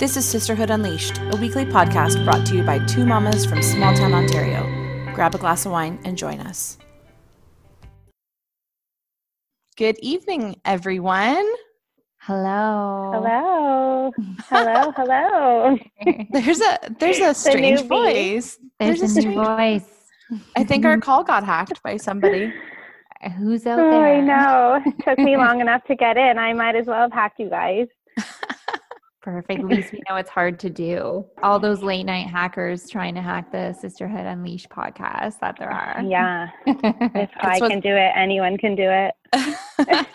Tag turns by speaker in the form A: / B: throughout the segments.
A: This is Sisterhood Unleashed, a weekly podcast brought to you by two mamas from small town Ontario. Grab a glass of wine and join us. Good evening, everyone.
B: Hello.
C: Hello. Hello. Hello.
A: There's a there's a strange
C: newbie.
A: voice.
B: There's, a, new
A: strange-
B: voice.
A: I think our call got hacked by somebody.
B: Who's out
C: Oh,
B: there?
C: I know. It took me long enough to get in. I might as well have hacked you guys.
B: Perfect. At least we know it's hard to do. All those late night hackers trying to hack the Sisterhood Unleashed podcast that there are.
C: Yeah. If I
A: what-
C: can do it, anyone can do it.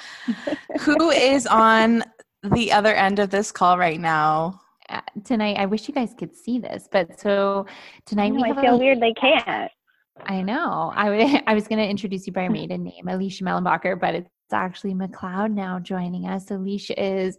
A: Who is on the other end of this call right now?
B: Uh, tonight, I wish you guys could see this, but so tonight
C: No,
B: we
C: I feel
B: a-
C: weird they can't.
B: I know. I w- I was going to introduce you by your maiden name, Alicia Mellenbacher, but it's actually McLeod now joining us. Alicia is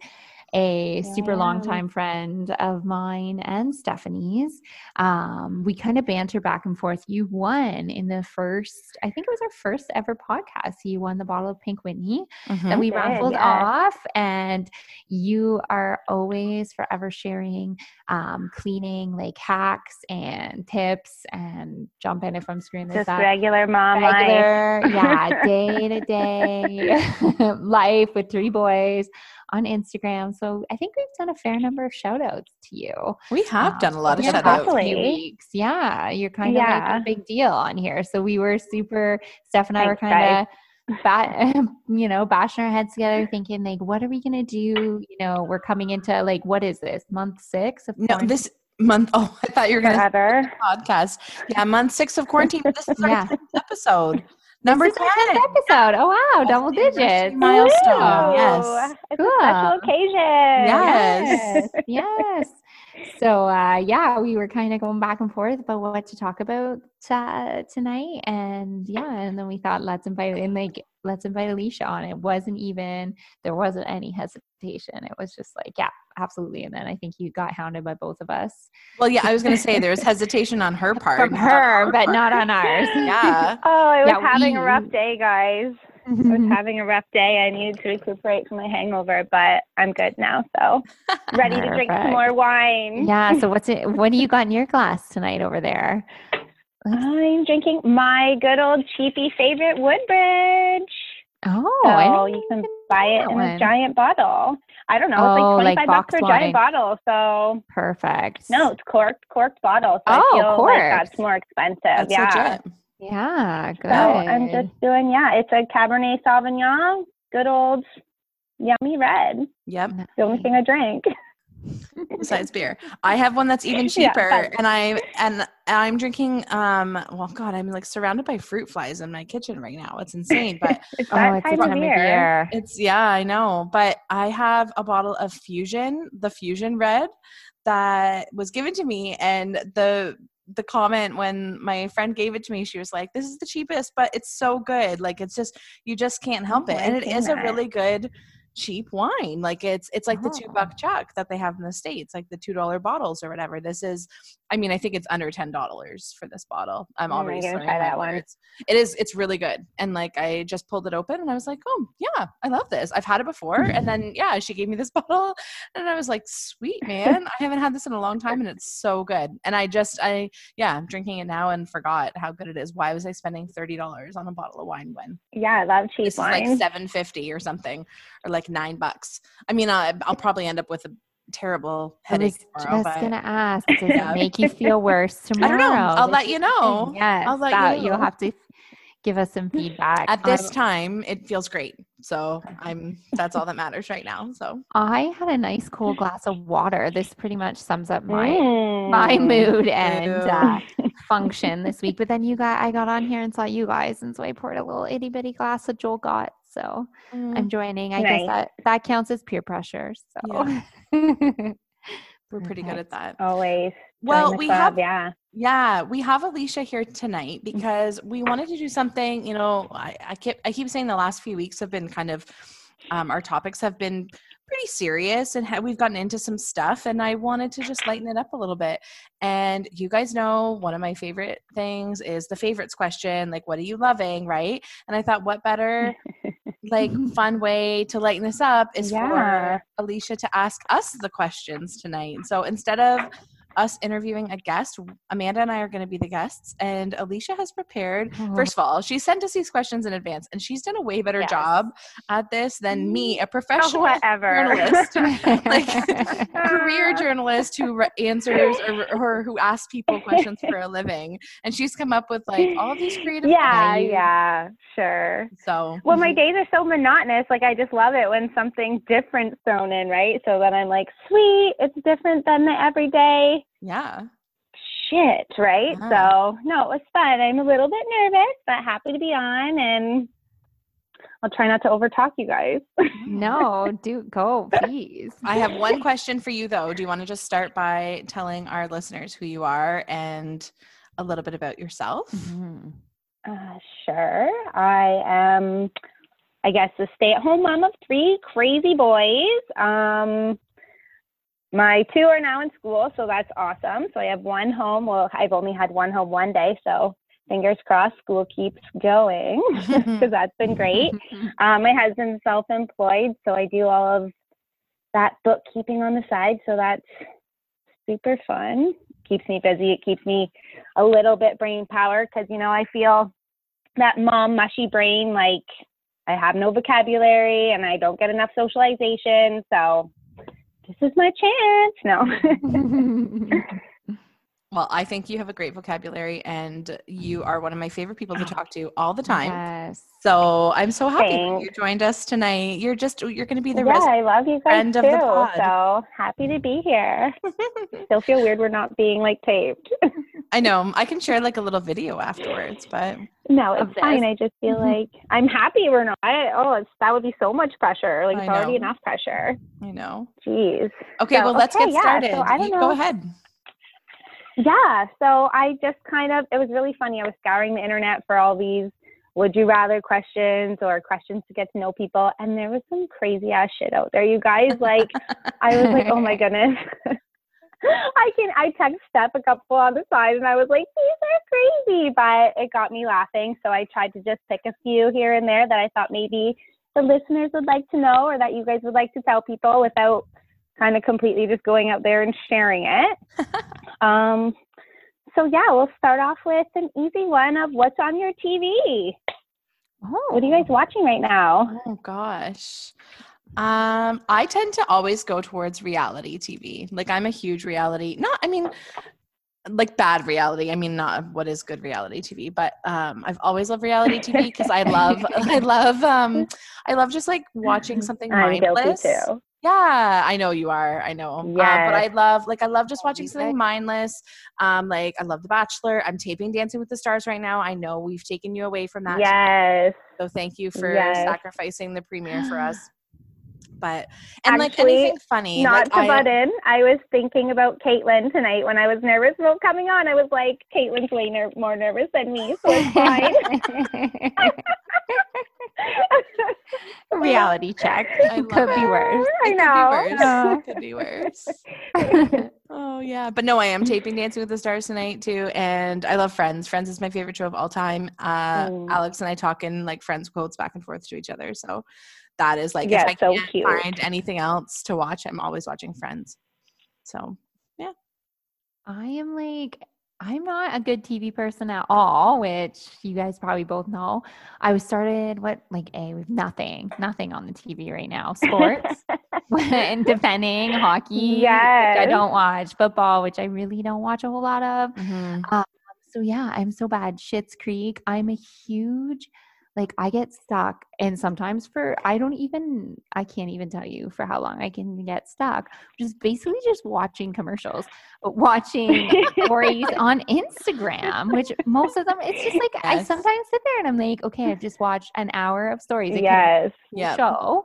B: a super long time friend of mine and Stephanie's. Um, we kind of banter back and forth. You won in the first, I think it was our first ever podcast. You won the bottle of Pink Whitney that we
C: did,
B: raffled
C: yes.
B: off and you are always forever sharing um, cleaning like hacks and tips and jump in if i'm screwing this
C: Just
B: up
C: regular mom life.
B: regular yeah day to day life with three boys on instagram so i think we've done a fair number of shout outs to you
A: We have
B: um,
A: done a lot of
B: over the
A: shout outs.
B: Weeks yeah you're kind of like a big deal on here so we were super steph and i were kind of bat, you know, bashing our heads together, thinking like, what are we gonna do? You know, we're coming into like, what is this month six of
A: No, this month. Oh, I thought you were going to
C: Forever.
A: podcast. Yeah, month six of quarantine. This is our
B: Yeah.
A: 10th episode. Number
B: This
A: 10.
B: episode. Oh wow,
A: That's
B: double digits.
A: milestone. Yes.
C: It's a special
B: Cool.
C: occasion.
A: Yes.
B: yes. So uh, yeah, we were kind of going back and forth about what to talk about uh, tonight, and yeah, and then we thought let's invite and like let's invite Alicia on. It wasn't even there wasn't any hesitation. It was just like yeah, absolutely. And then I think you got hounded by both of us
A: Well, yeah, I was going to say there was hesitation on her part.
B: from her,
A: our
B: but
A: part.
B: not on ours.
A: Yeah.
C: Oh, I was
B: Yeah,
C: having a rough day, guys. I was having a rough day. I needed to recuperate from my hangover, but I'm good now. So ready to drink some more wine.
B: yeah. So what's it? What do you got in your glass tonight over there?
C: I'm drinking my good old cheapy favorite Woodbridge.
B: Oh,
C: So you can buy it in a giant bottle. I don't know.
B: Oh,
C: It's
B: like
C: like 25 bucks for a giant bottle. So
B: Perfect.
C: no, it's corked, corked bottle. So
B: Oh,
C: I feel like that's more expensive.
A: That's
C: yeah.
A: legit.
B: Yeah, good.
C: So I'm just doing, yeah, it's a Cabernet Sauvignon, good old yummy red.
A: Yep.
C: The only thing I drink.
A: Besides beer, I have one that's even cheaper,
C: fun.
A: and I and I'm drinking. Um, well, God, I'm like surrounded by fruit flies in my kitchen right now. It's insane, but
C: It's
B: oh, it's
C: time,
B: time
C: of year.
A: It's yeah, I know. But I have a bottle of Fuzion, the Fuzion Red, that was given to me, and the the comment when my friend gave it to me, she was like, "This is the cheapest, but it's so good. Like it's just you just can't help
C: Oh,
A: it, and
C: I've
A: it
C: seen
A: is a really good." Cheap wine like it's it's like the two buck oh. chuck that they have in the states like the two dollar bottles or whatever. This is i mean i think it's under ten dollars for this bottle. I'm already
C: gonna try that one.
A: words. it is it's really good. And like i just pulled it open and i was like oh yeah i love this. I've had it before. And then yeah she gave me this bottle and i was like sweet man. I haven't had this in a long time and it's so good. And i just i yeah i'm drinking it now and forgot how good it is. Why was i spending $30 on a bottle of wine when
C: Yeah, I love cheap
A: this is
C: wine.
A: like 750 or something or like nine bucks i mean I, i'll probably end up with a terrible headache.
B: I was
A: tomorrow,
B: just
A: but
B: gonna ask, does
A: Yeah.
B: it make you feel worse tomorrow?
A: i
B: tomorrow?
A: don't know i'll let you know
B: Yes,
A: I'll let
B: that
A: you
B: you'll have to give us some feedback.
A: at this
B: Um,
A: time it feels great so i'm that's all that matters right now so
B: I had a nice cool glass of water. This pretty much sums up my my
C: Mm.
B: mood and uh, function this week. But then you got I got on here and saw you guys, and so I poured a little itty bitty glass of Joel got. So
A: Mm,
B: I'm joining. I guess that that counts as peer pressure. So
A: we're pretty good at that
C: Always.
A: Well we
C: club,
A: have
C: yeah.
A: Yeah, we have Alicia here tonight because we wanted to do something. You know, I, I keep I keep saying the last few weeks have been kind of um, our topics have been pretty serious and ha- we've gotten into some stuff, and I wanted to just lighten it up a little bit. And you guys know one of my favorite things is the favorites question, like what are you loving, right? And I thought, what better like fun way to lighten this up is
C: Yeah.
A: for Alicia to ask us the questions tonight. So instead of us interviewing a guest, Amanda and I are going to be the guests, and Alicia has prepared. Mm-hmm. First of all, she sent us these questions in advance, and she's done a way better
B: Yes.
A: job at this than me, mm-hmm. a
C: Oh,
A: professional
C: whatever.
A: journalist, like career journalist who re- answers or, or who asks people questions for a living, and she's come up with like all these creative.
C: yeah, yeah, sure.
A: So
C: Well, my mm-hmm. days are so monotonous. Like, I just love it when something different's thrown in, right? So then I'm like, sweet, it's different than the everyday
A: yeah.
C: shit, right?
A: Yeah.
C: So, no, it was fun. I'm a little bit nervous, but happy to be on, and I'll try not to overtalk you guys.
B: no, do go, please.
A: I have one question for you though. Do you want to just start by telling our listeners who you are and a little bit about yourself?
B: Mhm.
C: Uh, sure. I am, I guess, a stay at home mom of three crazy boys. Um, my two are now in school, so that's awesome. So I have one home. Well, I've only had one home one day, so fingers crossed school keeps going because that's been great. Um, my husband's self employed, so I do all of that bookkeeping on the side. So that's super fun. Keeps me busy. It keeps me a little bit brain power because, you know, I feel that mom mushy brain like I have no vocabulary and I don't get enough socialization. So this is my chance. No.
A: Well, I think you have a great vocabulary and you mm. are one of my favorite people to ah. talk to all the time.
B: Yes.
A: So I'm so happy that you joined us tonight. You're just you're going to be the rest.
C: yeah,
A: resident.
C: I love you guys
A: friend
C: too.
A: of the pod.
C: So happy to be here. Still feel weird we're not being like taped.
A: I know. I can share like a little video afterwards, but
C: No, it's fine. I just feel
B: Mhm.
C: like I'm happy we're not. Oh, it's, that would be so much pressure. Like it's already enough pressure.
A: I know.
C: Jeez.
A: Okay,
C: So,
A: well, let's
C: okay,
A: get
C: yeah,
A: started.
C: so I don't
A: You- Go ahead.
C: Yeah. So I just kind of. It was really funny. I was scouring the internet for all these would you rather questions or questions to get to know people, and there was some crazy ass shit out there. You guys, like, I was like, oh my goodness. I can I text Steph a couple on the side and I was like, these are crazy, but it got me laughing. So I tried to just pick a few here and there that I thought maybe the listeners would like to know or that you guys would like to tell people without kind of completely just going out there and sharing it. um, so yeah, we'll start off with an easy one of what's on your TV.
B: Oh.
C: What are you guys watching right now?
A: Oh gosh. Um, I tend to always go towards reality TV. Like I'm a huge reality. Not, I mean, like bad reality. I mean, not what is good reality TV, but um, I've always loved reality TV because I love, I love, um, I love just like watching something
C: I'm
A: mindless.
C: too.
A: Yeah, I know you are. I know. Uh, but I love, like, I love just watching something mindless. Um, like I love The Bachelor. I'm taping Dancing with the Stars right now. I know we've taken you away from that.
C: Yes.
A: So thank you for
C: Yes.
A: sacrificing the premiere for us. But and like
C: Actually,
A: anything funny,
C: Not
A: like,
C: to
A: I-
C: butt in, I was thinking about Caitlin tonight when I was nervous about coming on. I was like, Caitlin's way ner- more nervous than me, so it's fine.
B: Reality check.
A: I love
B: Could be
A: it.
B: worse.
C: I know.
A: Could be worse. It could be worse. Oh yeah, but no, I am taping Dancing with the Stars tonight too, and I love Friends. Friends is my favorite show of all time. Uh,
C: Mm.
A: Alex and I talk in like Friends quotes back and forth to each other, so that is like
C: Yeah,
A: if I
C: so
A: can't
C: cute.
A: find anything else to watch, I'm always watching Friends. So yeah,
B: I am like, I'm not a good TV person at all, which you guys probably both know. I was started what like a with nothing, nothing on the TV right now. Sports and defending hockey, which I don't watch football, which I really don't watch a whole lot of.
A: mhm.
B: So yeah, I'm so bad. Schitt's Creek. I'm a huge like I get stuck and sometimes for I don't even I can't even tell you for how long I can get stuck. Just basically just watching commercials, watching stories on Instagram, which most of them it's just like I sometimes sit there and I'm like, okay, I've just watched an hour of stories. It
C: yes.
A: Yep.
B: show.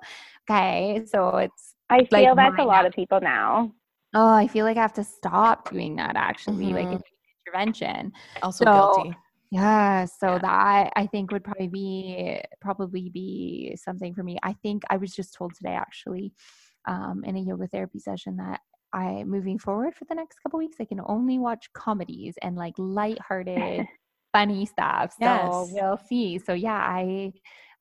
B: Okay. So it's
C: I feel
B: Like
C: that's a lot
B: now.
C: of people now.
B: oh, I feel like I have to stop doing that actually, like
A: Mhm.
B: an intervention.
A: also
B: So-
A: guilty.
B: Yeah, so
A: Yeah.
B: that I think would probably be probably be something for me. I think I was just told today actually um, in a yoga therapy session that I moving forward for the next couple weeks I can only watch comedies and like lighthearted funny stuff. So
A: Yes.
B: we'll see. So yeah, I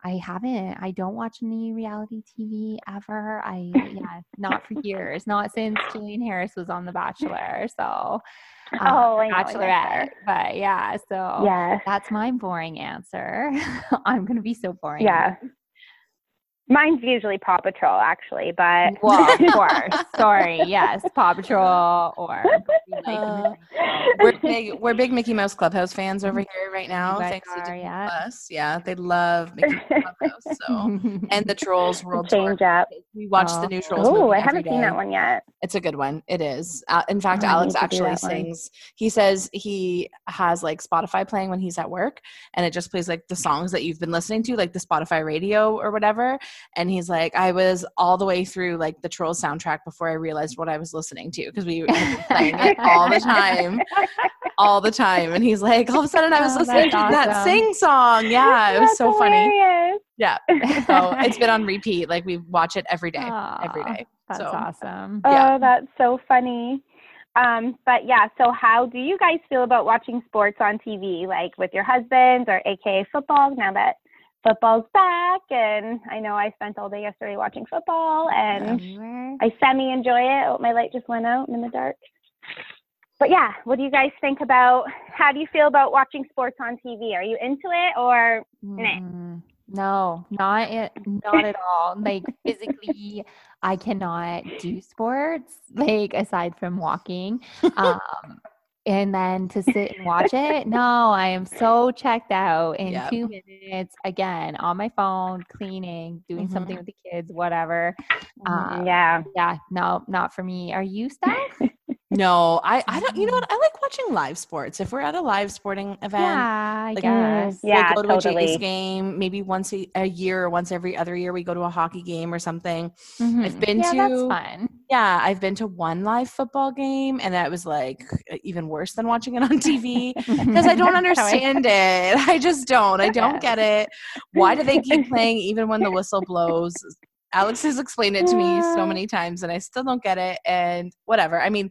B: I haven't. I don't watch any reality TV ever. I yeah, not for years. Not since Jillian Harris was on The Bachelor. So uh,
C: oh, I know, I get
B: Bachelorette. But yeah, so
C: yeah,
B: that's my boring answer. I'm gonna be so boring.
C: Yeah. Mine's usually Paw Patrol, actually, but
B: Well, of course. Sorry. Yes, Paw Patrol or
A: Uh, we're big we're big Mickey Mouse Clubhouse fans over here right now. Thanks to
B: are,
A: Disney
B: yeah.
A: Plus. Yeah, they love Mickey Mouse Clubhouse. So and the Trolls World Tour.
C: change up.
A: We watched
B: Oh.
A: the new Trolls
C: Oh, I haven't seen that one yet.
A: It's a good one. It is. Uh, in fact,
C: Oh,
A: Alex
C: to
A: actually
C: that one.
A: sings. He says he has like Spotify playing when he's at work, and it just plays like the songs that you've been listening to, like the Spotify radio or whatever. And he's like, I was all the way through like the Trolls soundtrack before I realized what I was listening to because we had been playing it all the time, all the time. And he's like, all of a sudden, I was
B: Oh,
A: listening to
B: that's
A: that sing song. Yeah, it was
C: That's
A: so funny. Yeah. So it's been on repeat. Like we watch it every day, every
B: Aw,
A: day.
B: That's
A: So-
B: awesome.
A: Yeah.
C: Oh, that's so funny. Um, but yeah, so how do you guys feel about watching sports on TV, like with your husbands or AKA football? Now that football's back, and I know I spent all day yesterday watching football, and
B: were-
C: I semi enjoy it. Oh, my light just went out I'm in the dark. But yeah, what do you guys think about? How do you feel about watching sports on TV? Are you into it or?
B: Mm, No, not it, not at all. Like physically, I cannot do sports. Like aside from walking, um, and then to sit and watch it. No, I am so checked out in
A: Yep.
B: two minutes. Again, on my phone, cleaning, doing
A: Mhm.
B: something with the kids, whatever. Um,
C: yeah.
B: yeah, no, not for me. Are you, Steph?
A: No, I, I don't. You know what? I like watching live sports. If we're at a live sporting event,
B: yeah, I
A: like,
B: guess.
A: we'll
C: Yeah,
A: go to a. Jays game. Maybe once a, a year or once every other year, we go to a hockey game or something. I've
B: Mhm.
A: been
B: yeah, that's
A: to-
B: fun.
A: Yeah, I've been to one live football game, and that was like even worse than watching it on TV because I don't understand it. I just don't. I don't get it. Why do they keep playing even when the whistle blows? Alex has explained it to me so many times, and I still don't get it. And whatever. I mean,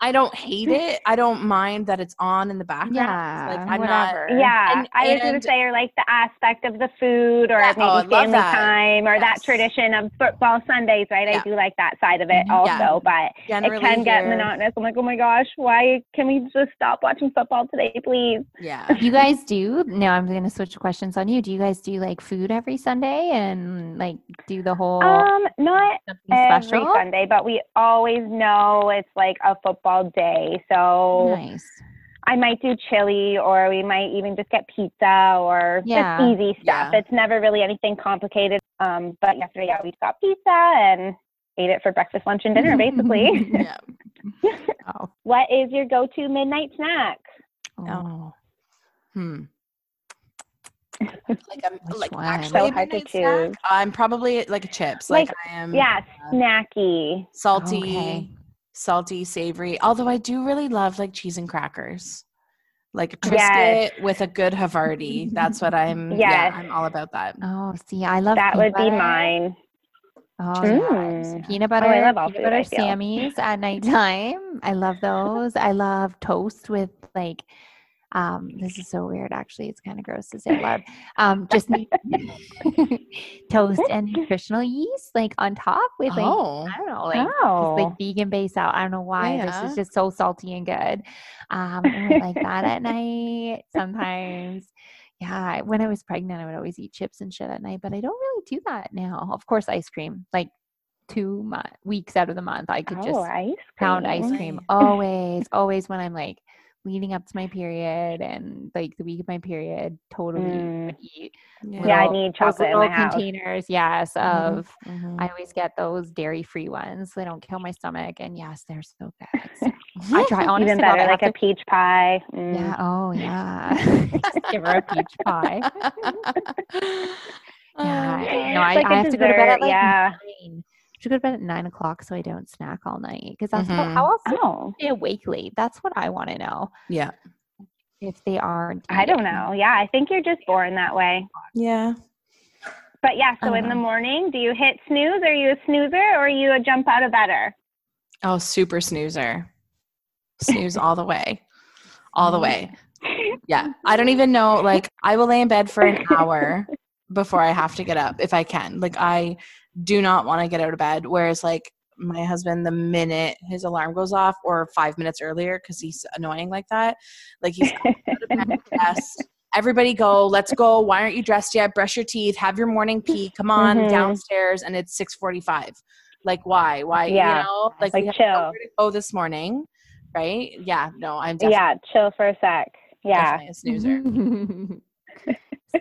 A: I don't hate it. I don't mind that it's on in the background.
B: Yeah,
A: like I'm
B: whatever.
A: not.
C: Yeah,
A: And-
C: I was going to say, or like the aspect of the food, or
A: Yeah,
C: maybe
A: oh,
C: family
A: that.
C: time, or that tradition of football Sundays, right?
A: Yeah.
C: I do like that side of it
B: Mhm.
C: also,
A: Yeah.
C: but
A: Generally
C: it can get
A: here-
C: monotonous. I'm like, oh my gosh, why can we just stop watching football today, please?
A: Yeah.
B: you guys do no i'm gonna switch questions on you do you guys do like food every sunday and like do the whole
C: Um, not every
B: special
C: Sunday, but we always know it's like a football day, so
B: nice
C: I might do chili, or we might even just get pizza, or
B: Yeah.
C: just easy stuff.
A: Yeah.
C: It's never really anything complicated. Um, but yesterday, yeah, we got pizza and ate it for breakfast, lunch, and dinner, basically.
B: Oh,
C: what is your go-to midnight snack?
B: oh.
A: Oh. Hmm. Like I'm
B: Which
A: like
B: one?
A: actually
C: So hard to
A: midnight snack,
C: choose.
A: I'm probably like chips. Like,
C: Like,
A: I am
C: Yeah,
A: uh,
C: snacky.
A: salty,
B: Okay.
A: Salty, savory. Although I do really love like cheese and crackers. Like a Triscuit
C: Yes.
A: with a good Havarti. That's what I'm yeah, I'm all about that.
B: oh see i love
C: That
B: peanut
C: would be mine.
B: oh
C: Mm.
B: yes peanut butter
C: I love all
B: peanut butter
C: I feel.
B: sammies at nighttime i love those i love toast with like um this is so weird actually it's kind of gross to say out loud um just toast and nutritional yeast like on top with like
A: oh.
B: I don't know, like just
C: oh,
B: like vegan base out. I don't know why. This is just so salty and good. Um, I like that at night. Sometimes, yeah. When I was pregnant, I would always eat chips and shit at night, but I don't really do that now. Of course, ice cream. Like two mo- weeks out of the month, I could
C: oh,
B: just
C: ice
B: pound ice cream. Always, always when I'm like leading up to my period and like the week of my period, totally
C: Mm.
B: eat.
A: Yeah.
C: Yeah, I need chocolate in
B: little containers. Yes,
A: Mhm,
B: of
A: mhm.
B: I always get those dairy free ones. They don't kill my stomach. And yes, they're so good. So I try honestly.
C: Even better, like a peach pie. Mm.
B: yeah. Oh yeah. Give her a peach pie. Yeah. No, I,
C: like
B: I have to go to bed at
C: dessert,
B: like
C: yeah.
B: nine. I should go to bed at nine o'clock so I don't snack all night. Because that's what,
A: Mhm.
B: how else do
C: Oh,
B: stay awake late? That's what I want to know.
A: yeah.
B: If they aren't.
C: I don't know. Yeah, I think you're just born that way.
A: Yeah.
C: But yeah, so
A: I
C: in the morning, do you hit snooze? Are you a snoozer or are you a jump out of bedder?
A: Oh, super snoozer. Snooze all the way. All the way. Yeah. I don't even know. Like, I will lay in bed for an hour before I have to get up if I can. Like I do not want to get out of bed. Whereas like my husband, the minute his alarm goes off or five minutes earlier, because he's annoying like that, like he's out of bed, dressed. Everybody go, let's go. Why aren't you dressed yet? Brush your teeth, have your morning pee, come on
C: Mhm.
A: downstairs, and it's six forty five. Like why? Why
C: Yeah.
A: you know? Like,
C: Like,
A: we
C: chill.
A: nowhere to go this morning, right? Yeah, no, I'm definitely,
C: yeah, chill for a sec. Yeah.
A: definitely a snoozer.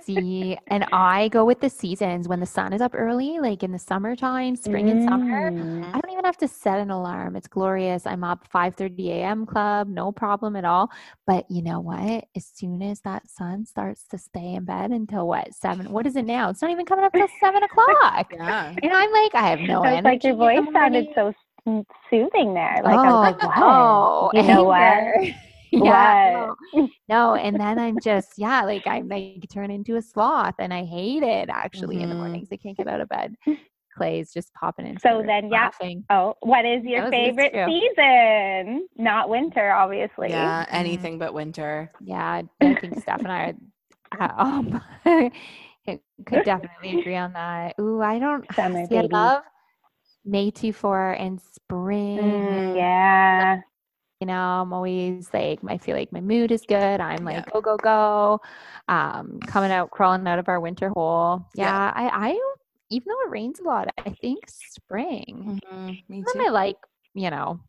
B: See, and I go with the seasons when the sun is up early, like in the summertime, spring and summer.
C: Mm.
B: I don't even have to set an alarm. It's glorious. I'm up 5:30 a.m. club, no problem at all. But you know what? As soon as that sun starts to stay in bed until what seven? What is it now? It's not even coming up till seven o'clock.
A: Yeah.
B: And I'm like, I have no
C: was
B: energy.
C: like, your voice sounded so soothing there. Like, I was like, what?
B: Oh,
C: you know what?
B: anger. yeah, no, no, and then I'm just yeah, like I'm like turn into a sloth, and I hate it actually in the
A: Mhm.
B: mornings. I can't get out of bed. Clay's just popping in.
C: So then, yeah.
B: laughing.
C: Oh, what is your
B: Those
C: favorite season? Not winter, obviously.
A: Yeah, anything but winter.
B: Yeah, I think Steph and I are, uh, um, could definitely agree on that. Ooh, I don't
C: Summer,
B: see. I
C: baby.
B: love May two four and spring.
C: Mm, yeah.
B: You know i'm always like i feel like my mood is good i'm like
A: Yeah.
B: go go go um coming out crawling out of our winter hole
A: Yeah.
B: yeah, i i even though it rains a lot i think spring
A: Mhm, Me
B: then i like you know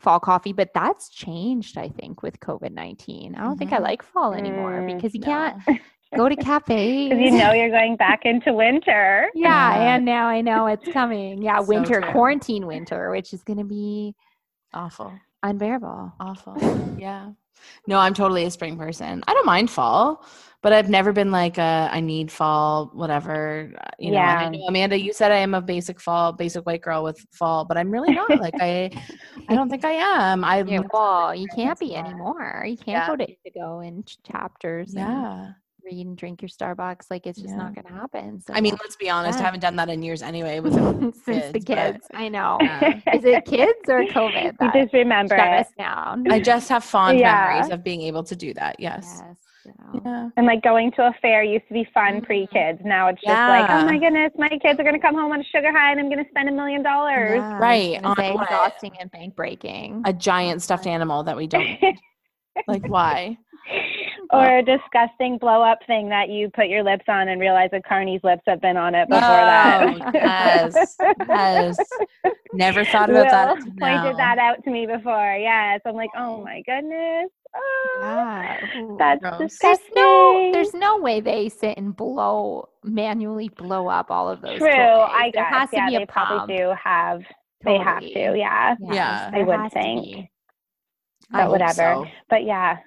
B: fall coffee but that's changed i think with covid-19 i don't think i
A: Mhm.
B: like fall anymore
C: Mm,
B: because you
A: No.
B: can't go to cafes
C: Because you know you're going back into winter.
B: yeah
A: Yeah.
B: and now i know it's coming yeah
A: So
B: winter
A: true.
B: quarantine winter which is going to be
A: Awful.
B: Unbearable
A: Awful. Yeah. No, I'm totally a spring person. I don't mind fall, but I've never been like a I need fall, whatever. uh, You know,
C: Yeah.
A: know, Amanda, you said I am a basic fall, basic white girl with fall, but I'm really not. Like I I don't think I am. I
B: well, you can't be anymore. You can't
A: Yeah.
B: go to Indigo in ch- chapters and
A: Yeah.
B: Read and drink your Starbucks. Like it's just not going to happen. So
A: I mean, let's be honest, I haven't done that in years anyway with
B: since the
A: kids, but-
B: I know.
A: Yeah.
B: Is it kids or COVID
C: You
B: that
C: just remember
B: shut
C: it.
B: us down?
A: I just have fond
C: Yeah.
A: memories of being able to do that. Yes.
B: yes. so.
A: Yeah.
C: And like going to a fair used to be fun
B: Mhm.
C: pre kids. Now it's just like, oh my goodness, my kids are going to come home on a sugar high and I'm going to spend a million dollars.
B: Yeah, I was
A: Right,
B: gonna
A: on
B: exhausting and bank breaking.
A: A giant stuffed animal that we don't like why?
C: Or a disgusting blow up thing that you put your lips on and realize that Carney's lips have been on it before oh, that.
A: Oh, yes. Yes. Never thought about that
C: Will
A: until
C: pointed
A: now.
C: that out to me before. Yes. I'm like, oh my goodness. Oh,
B: Yeah. Ah, Ooh.
C: That's
A: Gross.
B: There's
C: disgusting.
B: no, there's no way they sit and blow manually blow up all of those.
C: True.
B: toys.
C: I
B: there
C: guess.
B: has to
C: yeah,
B: be a
C: they probably
B: pump.
C: do have. They have to.
B: Totally.
C: Yeah.
A: Yeah.
C: I would think. But
A: I
C: whatever.
A: so.
C: But yeah.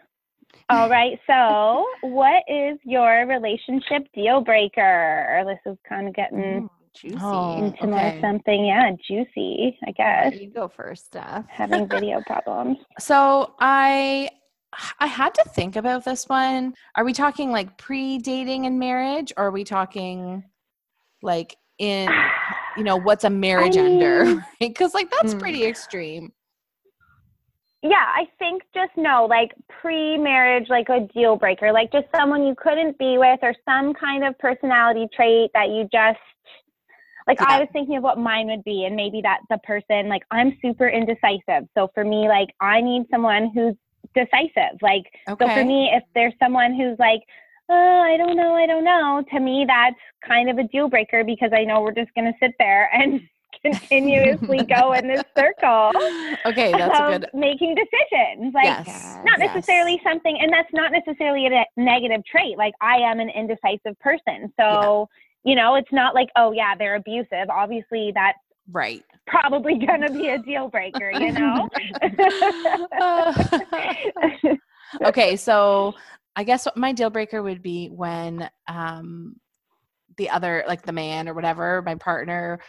C: All right. So, what is your relationship deal breaker? This is kind of getting
B: juicy.
A: Oh.
C: into more
A: okay.
C: something, yeah, juicy, I guess.
B: You go first, Steph.
C: Having video problems.
A: So I I had to think about this one. Are we talking like pre-dating and marriage or are we talking like in you know what's a marriage ender?
C: mean-
A: Right? Because like that's
B: Mm.
A: pretty extreme.
C: Yeah, I think just no, like pre marriage, like a deal breaker, like just someone you couldn't be with or some kind of personality trait that you just, like,
A: Yeah.
C: I was thinking of what mine would be, and maybe that's the person, like, I'm super indecisive. So for me, like, I need someone who's decisive. Like,
A: Okay.
C: so for me, if there's someone who's like, oh, I don't know, I don't know, to me, that's kind of a deal breaker because I know we're just going to sit there and continuously go in this circle
A: okay, that's
C: of
A: good
C: making decisions. Like,
A: yes.
C: not
A: yes.
C: necessarily something, and that's not necessarily a negative trait. Like, I am an indecisive person. So, you know, it's not like, oh, yeah, they're abusive. Obviously, that's
A: right.
C: probably going to be a deal breaker, you know?
A: okay, so I guess my deal breaker would be when um the other like the man or whatever, my partner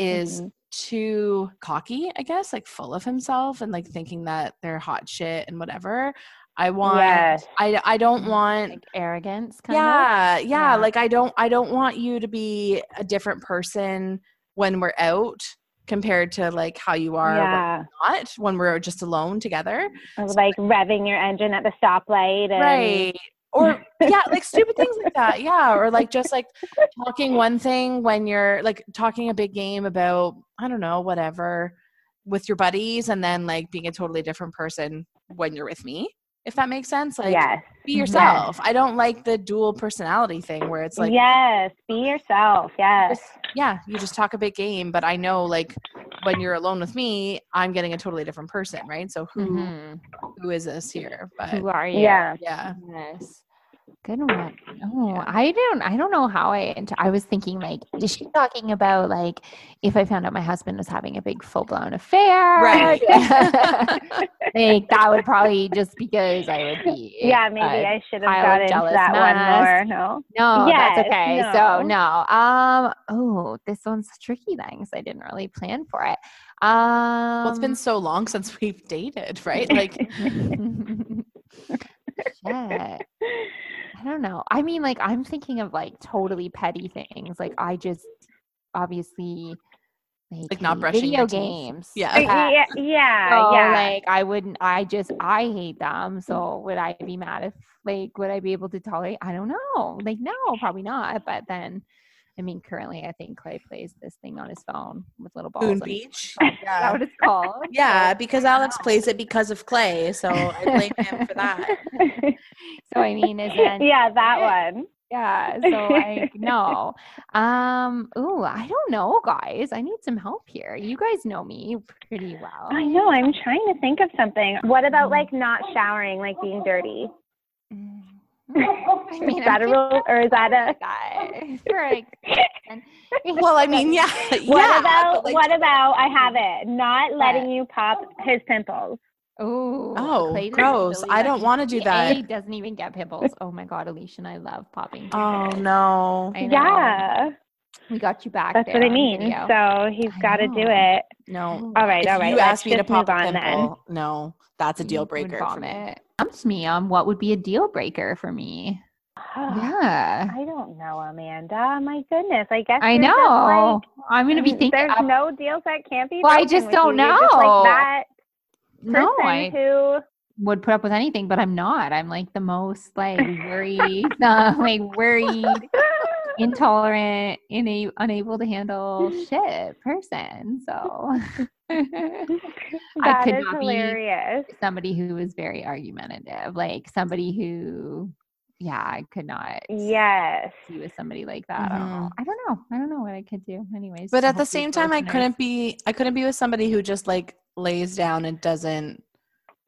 A: is
C: Mhm.
A: too cocky, I guess, like full of himself and like thinking that they're hot shit and whatever. I want
C: Yes.
A: I I don't
B: Mhm.
A: want
B: Like arrogance, kind of.
A: yeah, yeah,
B: Yeah.
A: like I don't I don't want you to be a different person when we're out compared to like how you are
C: yeah.
A: we're not when we're just alone together.
C: Or, like revving your engine at the stoplight. And,
A: right or yeah, like stupid things like that. Yeah. Or like just like talking one thing when you're like talking a big game about, I don't know, whatever with your buddies and then like being a totally different person when you're with me. If that makes sense. Like
C: yes.
A: be
B: Yes.
A: yourself. I don't like the dual personality thing where it's like
C: yes. Be yourself. Yes.
A: just- yeah, you just talk a big game, but I know like when you're alone with me, I'm getting a totally different person, right? So who
B: Mhm.
A: who is this here? But
B: Who are you?
C: Yeah.
A: yeah.
B: Yes. Good one. Oh,
A: Yeah.
B: I don't. I don't know how I. I was thinking like, is she talking about like if I found out my husband was having a big full blown affair?
A: Right.
B: like that would probably just because I would be.
C: Yeah, maybe I should have got into that one more. No.
B: No,
C: Yes,
B: that's okay. So
C: no.
B: no. Um. Oh, this one's tricky then because I didn't really plan for it. Um.
A: Well, it's been so long since we've dated, right? Like
B: Shit. I don't know. I mean, like, I'm thinking of like totally petty things. Like, I just obviously like,
A: Like not brushing
B: video
A: your teeth.
B: games.
A: Yeah.
C: yeah, yeah,
B: So,
C: yeah.
B: like, I wouldn't. I just I hate them. So, would I be mad if like would I be able to tolerate? I don't know. Like, no, probably not. But then, I mean, currently, I think Clay plays this thing on his phone with little balls.
A: Boon
B: on-
A: Beach.
B: Is that
A: Yeah.
B: what it's called?
A: Yeah, because Alex plays it because of Clay, so I blame him for that.
B: So I mean, is
C: yeah, that one.
B: Yeah. So like no. Um, ooh, I don't know, guys. I need some help here. You guys know me pretty well.
C: I know. I'm trying to think of something. What about
B: Mm.
C: like not showering, like being dirty?
B: Mm.
C: Is that a
B: I'm
C: rule, or is that a?
B: guy for
A: Well, I mean, yeah.
C: What
A: yeah,
C: about
A: like,
C: what about? I have it. Not letting
B: What?
C: you pop his pimples.
B: Ooh,
A: Oh,
B: Clay doesn't
A: gross.
B: really
A: I don't wanna do that.
B: He doesn't even get pimples. Oh my god, Alicia and I love popping.
A: Oh no.
C: Yeah,
B: We got you back.
C: that's
B: there
C: what I mean.
B: video.
C: So he's got to do it.
A: No.
C: All right,
A: If
C: all right.
A: you
C: let's
A: me to pop
C: move
A: a
C: on then.
A: pimple, no, that's a
B: You
A: deal
B: would
A: breaker for me.
B: Ask me on what would be a deal breaker for me. Ah, yeah.
C: I don't know, Amanda. My goodness. I guess
B: I know. I'm gonna be mm, thinking.
C: There's
B: of-
C: no deals that can't be.
B: Well, I just don't
C: you. You're just
B: know.
C: like that
B: no, I
C: who.
B: would put up with anything, but I'm not. I'm like the most like worried, uh, like worried, intolerant, ina- unable to handle shit person. So
C: That
B: could
C: is
B: not be-
C: hilarious.
B: somebody who is very argumentative, like somebody who, yeah, I could not.
C: Yes.
B: be with somebody like that. I don't know. I don't know. I don't know what I could do. Anyways,
A: But at the same time, I couldn't be. I couldn't be with somebody who just like lays down and doesn't.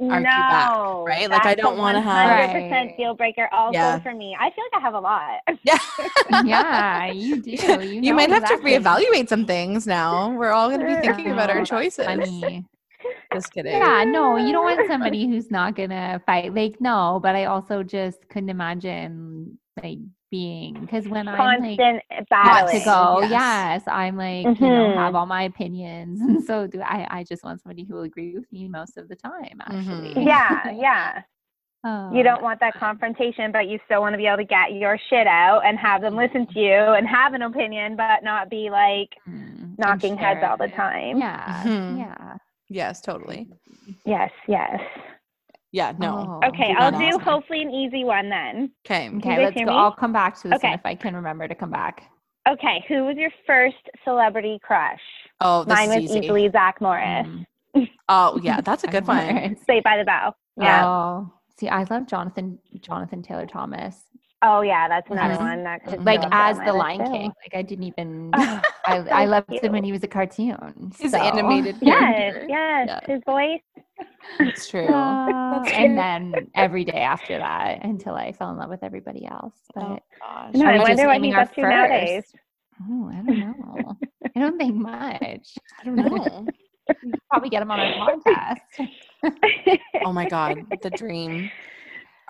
C: No,
A: back, right? Like, I
C: that's a
A: don't wanna have-
C: 100%
B: Right.
C: deal breaker also
A: Yeah.
C: for me. I feel like I have a lot.
A: Yeah.
B: yeah, you do. You,
A: You
B: know
A: might have to reevaluate some things now. We're all going to be thinking about our
B: that's
A: choices.
B: Funny.
A: Just kidding.
B: Yeah, no, you don't want somebody who's not gonna fight. Like, no, but I also just couldn't imagine like being because when I'm like
C: Constant
B: got
C: battling.
B: to go,
A: Yes.
B: yes, I'm like you know
C: Mhm.
B: have all my opinions, and so do I. I just want somebody who will agree with me most of the time. Actually,
A: Mhm.
C: Yeah, yeah.
B: Oh,
C: You don't want that confrontation, but you still want to be able to get your shit out and have them listen to you and have an opinion, but not be like
B: mm, and
C: knocking heads all the time.
B: Yeah,
A: Mhm.
B: yeah.
A: Yes, totally.
C: Yes, yes.
A: Yeah, no.
B: Oh,
C: Okay,
A: do
C: I'll do
A: ask
C: hopefully an easy one then.
A: Okay.
B: Okay,
C: guys
B: let's go.
C: me?
B: I'll come back to this one
C: Okay.
B: if I can remember to come back.
C: Okay, who was your first celebrity crush?
A: Oh, this
C: Mine
A: is
C: was
A: easy.
C: easily Zach Morris.
B: Mm.
A: Oh, yeah, that's a good one.
B: Morris.
C: Saved by the Bell. Yeah.
B: Oh, see, I love Jonathan Jonathan Taylor Thomas.
C: Oh yeah, that's another
A: Mhm.
C: one that could
B: Like as the Lion
C: too.
B: King. Like I didn't even.
C: Oh,
B: I I loved
C: cute.
B: him when he was a cartoon.
A: His
B: so-
A: animated
C: Yes,
A: character.
C: yes,
A: Yeah.
C: his voice.
A: It's true.
B: Uh, and then every day after that until I fell in love with everybody else. But
A: oh, gosh.
C: No,
B: Are
C: I
B: we just
C: wonder what he's up to nowadays.
B: oh, I don't know. I don't think much.
A: I don't know.
B: Probably get him on our podcast.
A: oh my God, the dream.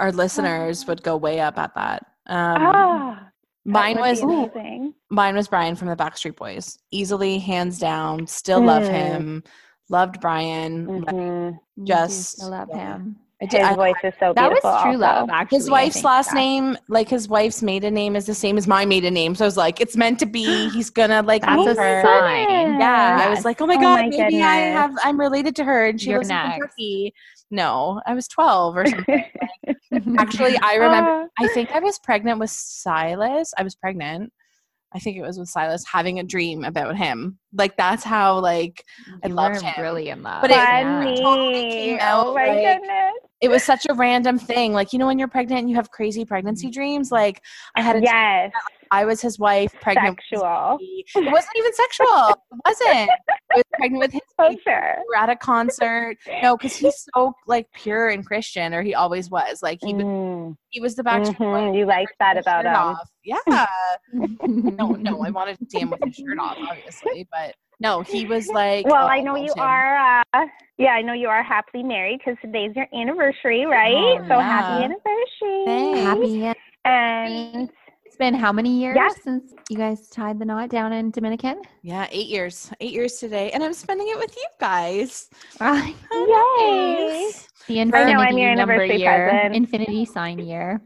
A: Our listeners would go way up at that. Um,
C: oh,
A: mine
C: that
A: was
C: amazing.
A: mine was Brian from the Backstreet Boys. Easily, hands down. Still love
C: Mm.
A: him. Loved Brian. like,
C: Mhm.
A: Just-
B: still love
A: yeah.
B: him.
A: I did.
C: His
A: I-
C: voice is so
B: That was
C: beautiful.
B: true love. Actually,
A: his wife's last
B: Zach.
A: name, like his wife's maiden name, is the same as my maiden name. So I was like, it's meant to be. He's gonna like
B: That's a
A: her.
B: sign.
A: Yeah, I was like, oh my
C: Oh
A: god,
C: my
A: maybe I have. I'm related to her, and she
B: You're
A: lives in. Kentucky. No, I was 12 or something. Actually, I remember. Uh. I think I was pregnant with Silas. I was pregnant. I think it was with Silas having a dream about him. Like that's how like I loved him.
B: really in love.
A: But it-
C: Funny.
A: totally came out,
C: oh my
A: like-
C: goodness.
A: It was such a random thing. Like you know when you're pregnant and you have crazy pregnancy dreams. Like I had a dream
C: Yes.
A: I was his wife, pregnant.
C: Sexual.
A: It wasn't even sexual. It wasn't. I was pregnant with his
C: Oh,
A: baby.
C: sure.
A: We were at a concert. No, because he's so like pure and Christian, or he always was. Like he was,
C: Mm,
A: he was the Backstreet
C: mhm, You like that about him.
A: off. Yeah. No, no, I wanted to see him with his shirt off, obviously, but no, he was like.
C: Well,
A: oh,
C: I know you
A: him.
C: are. Uh, yeah, I know you are happily married because today's your anniversary, right?
A: Oh,
C: so
A: yeah.
C: happy anniversary!
A: Thanks.
B: Happy.
C: And
B: It's been how many years
C: Yes.
B: since you guys tied the knot down in Dominican?
A: Yeah, eight years. Eight years today, and I'm spending it with you guys.
B: Right.
C: Yay!
A: Nice.
B: The
C: I
B: infinity
C: know, I'm your
B: number
C: anniversary
B: year,
C: present.
B: infinity sign year.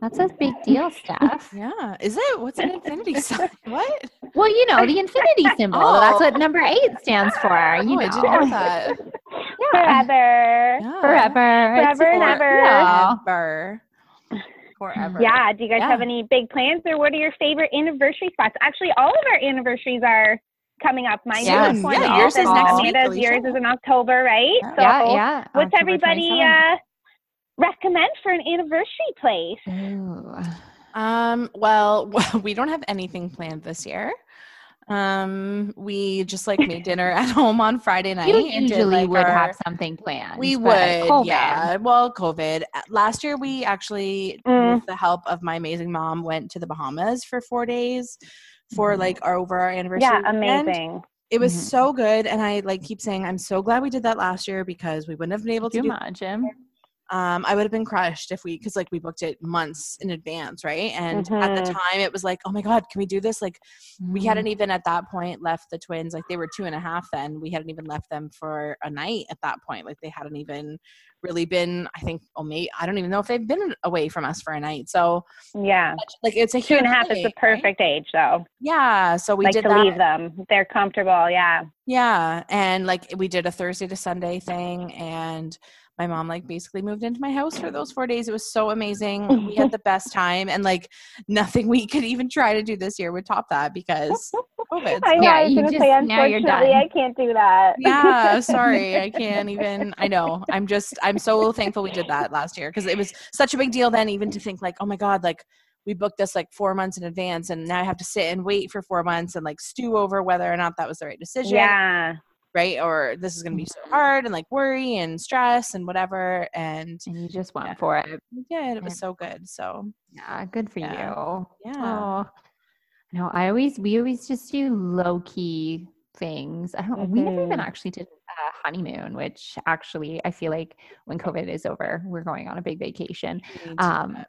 B: That's a big deal, Steph.
A: Yeah, is it? What's an infinity sign? What?
B: Well, you know the infinity symbol.
A: Oh.
B: That's what number eight stands for. You
A: oh, I
B: know,
A: didn't know that.
B: Yeah.
C: forever.
A: Yeah.
B: forever, It's
C: Forever and ever.
B: Yeah.
A: Forever. Forever.
C: Yeah. Do you guys
A: Yeah.
C: have any big plans, or what are your favorite anniversary spots? Actually, all of our anniversaries are coming up. Mine
B: Yes.
C: is one
A: Yeah, yours is
B: next
C: Amanda's,
A: week,
C: Yours is in October, right?
A: Yeah.
C: So,
B: Yeah, yeah.
C: what's
B: October
C: everybody uh, recommend for an anniversary place?
B: Ooh.
A: Um, well, we don't have anything planned this year. Um, we just like made dinner at home on Friday night.
B: You usually
A: like,
B: would
A: our-
B: have something planned.
A: We would,
B: COVID.
A: yeah. Well, COVID. Uh, Last year, we actually,
C: Mm.
A: with the help of my amazing mom, went to the Bahamas for four days for
B: Mhm.
A: like our over our anniversary.
C: Yeah,
A: weekend.
C: amazing.
A: It was
B: Mhm.
A: so good, and I like keep saying I'm so glad we did that last year because we wouldn't have been able
B: Could
A: to do
B: imagine?
A: Um, I would have been crushed if we, because like we booked it months in advance, right? And at the
C: Mhm.
A: time, it was like, oh my god, can we do this? Like we
B: Mm.
A: hadn't even at that point left the twins. Like they were two and a half then. We hadn't even left them for a night at that point. Like they hadn't even really been. I think, oh, maybe I don't even know if they've been away from us for a night. So
C: Yeah.
A: like it's a
C: Two and a half is
A: thing,
C: the
A: right?
C: perfect age, though.
A: Yeah. So we
C: like
A: did
C: to
A: that.
C: leave them. They're comfortable. Yeah.
A: Yeah, and like we did a Thursday to Sunday thing, and my mom like basically moved into my house for those four days. It was so amazing. We had the best time, and like nothing we could even try to do this year would top that because COVID.
C: I know.
B: Yeah,
C: I was
B: you
C: going to
B: just-
C: say,
B: now you're
C: unfortunately,
B: done.
C: I can't do that.
A: yeah, sorry, I can't even. I know. I'm just. I'm so thankful we did that last year because it was such a big deal then, even to think like, oh my god, like we booked this like four months in advance, and now I have to sit and wait for four months and like stew over whether or not that was the right decision.
C: yeah.
A: Right? Or this is going to be so
B: Mhm.
A: hard and like worry and stress and whatever. And
B: And you just went
A: Yeah.
B: for it.
A: did. It was
B: Yeah.
A: so good. So
B: Yeah, good for
A: Yeah.
B: you.
A: yeah.
B: Oh, no, I always we always just do low key things. I don't. We never even
C: Mhm.
B: actually did a honeymoon, which actually I feel like when COVID is over, we're going on a big vacation.
A: we need to do
B: Um,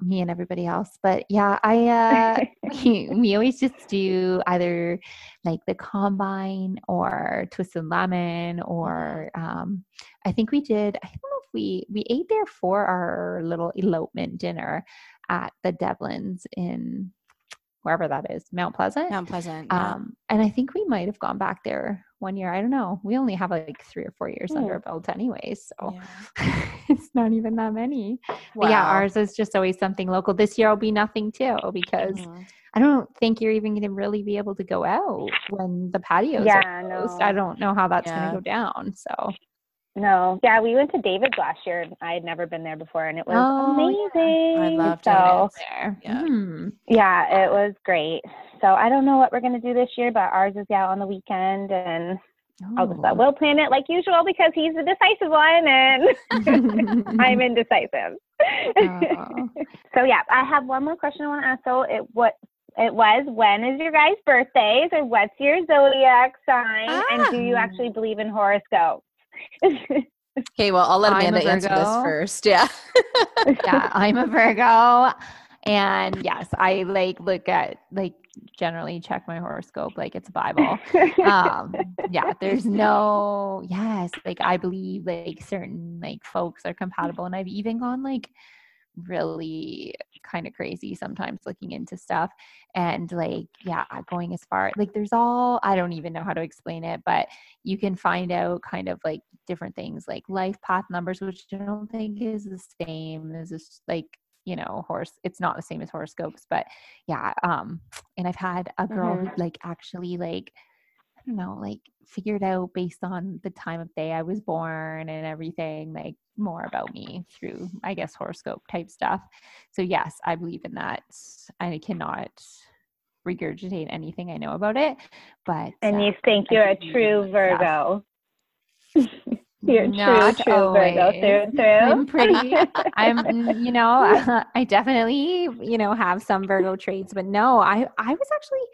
B: me and everybody else. But yeah, I uh, we, we always just do either like the combine or twisted lemon or um, I think we did. I don't know if we we ate there for our little elopement dinner at the Devlins in wherever that is, Mount Pleasant.
A: Mount Pleasant. Yeah.
B: Um, and I think we might have gone back there one year. I don't know. We only have like three or four years under
C: Hmm.
B: our belt, anyways. So
A: Yeah.
B: it's not even that many. But yeah, ours is just always something local. This year will be nothing too because
A: Mhm.
B: I don't think you're even going to really be able to go out when the patios
C: Yeah,
B: are
C: no.
B: closed. I don't know how that's
A: Yeah.
B: going to go down. So
C: No. Yeah, we went to David's last year. and I had never been there before, and it was
B: Oh, yeah.
C: amazing.
A: I love
C: so,
A: David's.
B: there.
A: Yeah.
B: Mhm.
C: yeah, it was great. So I don't know what we're gonna do this year, but ours is out on the weekend, and I'll just
B: Oh.
C: let Will plan it like usual because he's the decisive one, and I'm indecisive.
B: Oh.
C: so yeah, I have one more question I want to ask. So it what it was when is your guys' birthdays, or what's your zodiac sign, and do you
B: Ah.
C: actually believe in horoscopes?
A: Okay, well, I'll let Amanda answer this first. Yeah.
B: yeah, I'm a Virgo. And yes, I like look at like generally check my horoscope like it's a Bible. um, yeah, there's no yes, like I believe like certain like folks are compatible, and I've even gone like really kind of crazy sometimes looking into stuff and like yeah going as far like there's all i don't even know how to explain it but you can find out kind of like different things like life path numbers which i don't think is the same as this like you know horse it's not the same as horoscopes but yeah um and i've had a girl
C: Mhm.
B: who like actually like don't know like figured out based on the time of day i was born and everything like more about me through i guess horoscope type stuff so yes i believe in that i cannot regurgitate anything i know about it but
C: and
B: uh,
C: you think
B: I
C: you're a true
B: believe in stuff.
C: Virgo. you're true,
B: Not
C: true Virgo
B: always.
C: through and through.
B: I'm pretty. I'm, mm, you know, I definitely, you know, have some Virgo traits, but no, I, I was actually,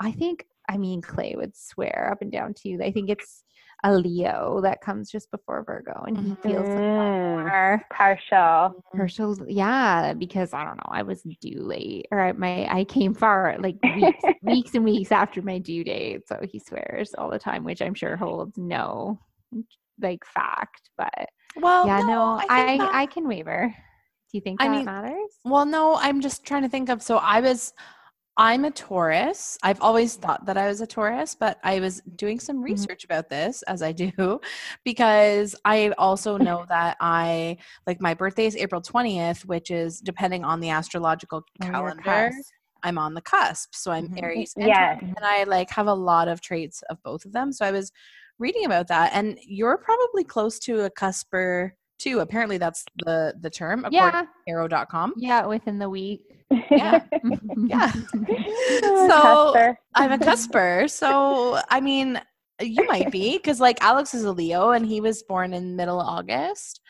B: I think, I mean, Clay would swear up and down to too. I think it's a Leo that comes just before Virgo, and he feels like
C: Mm.
B: more
C: Partial.
B: Herschel's. Yeah, because I don't know, I was due late, or I- my I came far like weeks, weeks and weeks after my due date. So he swears all the time, which I'm sure holds no like fact, but
A: Well,
B: yeah,
A: no,
B: no,
A: I,
B: I
A: that-
B: I, can waver. Do you think
A: I
B: that
A: mean,
B: matters?
A: Well, no, I'm just trying to think of. So I was, I'm a Taurus. I've always thought that I was a Taurus, but I was doing some
B: Mm-hmm.
A: research about this, as I do, because I also know that I, like, my birthday is April 20th, which is depending on the astrological calendar. I'm on the cusp. So I'm
B: Mhm.
A: Aries and. Taurus, and I like have a lot of traits of both of them. So I was reading about that and you're probably close to a cusper too. Apparently that's the the term according
B: Yeah,
A: to arrow.com.
B: yeah, within the week.
A: Yeah. Yeah. So,
C: Cusper.
A: I'm a cusper. So I mean you might be because like Alex is a Leo and he was born in middle August.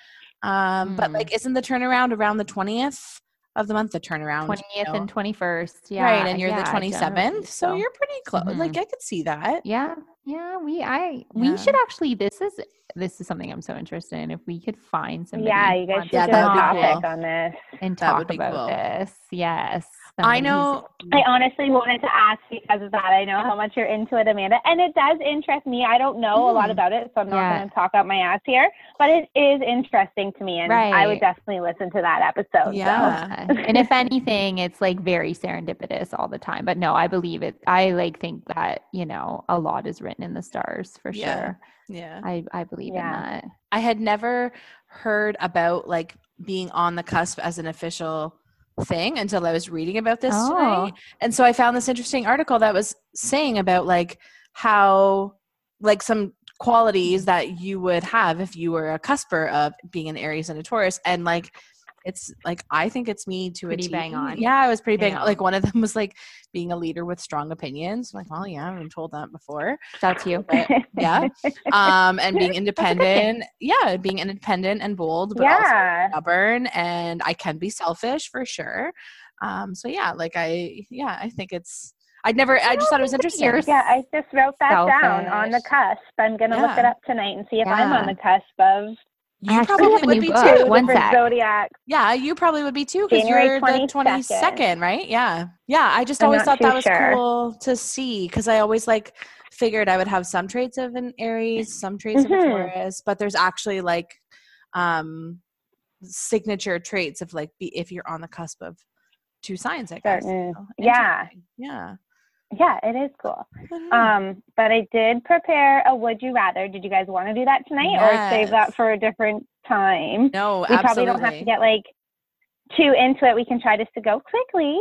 A: Um, but
B: Hmm.
A: like isn't the turnaround around the 20th of the month the turnaround?
B: Twentieth
A: you know?
B: and twenty first. Yeah,
A: right, and you're
B: yeah,
A: the 27th. so
B: so.
A: you're pretty close.
B: Mhm.
A: Like I could see that.
B: Yeah, yeah. We I
A: Yeah.
B: we should actually. This is this is something I'm so interested in. If we could find somebody,
C: Yeah, you guys
B: on
C: should
A: Yeah,
C: do a topic
A: cool.
C: on this.
B: and
A: That
B: talk about
A: cool.
B: this. Yes,
A: I know
C: I honestly wanted to ask because of that. I know how much you're into it, Amanda, and it does interest me. I don't know a lot
A: Mhm.
C: about it, so I'm not
B: Yeah.
C: going to talk out my ass here. But it is interesting to me, and I would definitely listen to that episode.
A: Yeah.
B: Yeah. and if anything, it's like very serendipitous all the time. But no, I believe it. I like think that you know a lot is written in the stars for
A: Yeah.
B: sure.
A: yeah.
B: I I believe
C: Yeah.
B: in that.
A: I had never heard about like being on the cusp as an official thing until I was reading about this
B: Oh.
A: tonight. And so I found this interesting article that was saying about like how like some qualities that you would have if you were a cusper of being an Aries and a Taurus and like it's like I think it's me to
B: Pretty
A: a T.
B: bang on.
A: Yeah, I was pretty bang
B: Yeah.
A: on. Like one of them was like being a leader with strong opinions. I'm like, well, yeah, I've been told that before.
B: That's you.
A: But yeah. Um and being independent. Yeah, being independent and bold, but also stubborn and I can be selfish for sure. Um, so yeah, like I yeah, I think it's I'd never I just thought it was interesting.
C: Yeah, I just wrote that down on the cusp. I'm gonna look it up tonight and see if I'm on the cusp of
A: You
B: actually
A: probably would be
B: book.
A: too.
B: One sec.
C: zodiac.
A: Yeah, you probably would be too because you're the
C: 22nd.
A: right? Yeah. Yeah. I just
C: I'm
A: always thought that was
C: sure.
A: cool to see because I always like figured I would have some traits of an Aries, some traits of a
C: Mhm.
A: Taurus, but there's actually like um signature traits of like be, if you're on the cusp of two signs, I guess.
C: Certain-
A: know?
C: yeah.
A: Yeah.
C: Yeah, it is cool.
A: I don't know.
C: Um, but I did prepare a would you rather. Did you guys want to do that tonight or save that for a different time?
A: no,
C: we probably don't have to get like too into it. We can try just to go quickly.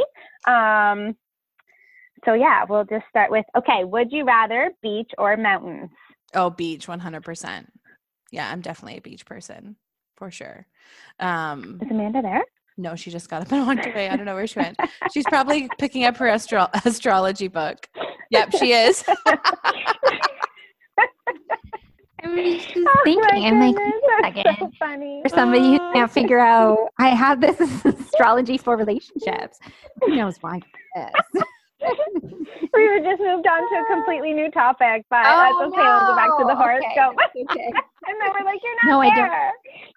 C: Um, so yeah, we'll just start with okay. Would you rather beach or mountains?
A: Oh, beach, one hundred percent. Yeah, I'm definitely a beach person for sure. Um,
C: Is Amanda there?
A: No, she just got up and walked away. I don't know where she went. She's probably picking up her astro- astrology book. Yep, she is.
B: I was just
C: Oh
B: thinking. I'm like, wait a second.
C: so funny.
B: for somebody who can't figure out, I have this astrology for relationships. Who knows why? This?
C: We were just moved on to a completely new topic, but oh, that's okay. We'll go back to the
B: no. Okay,
C: horoscope.
B: okay.
C: and then we're like, you're not
B: No, I don't-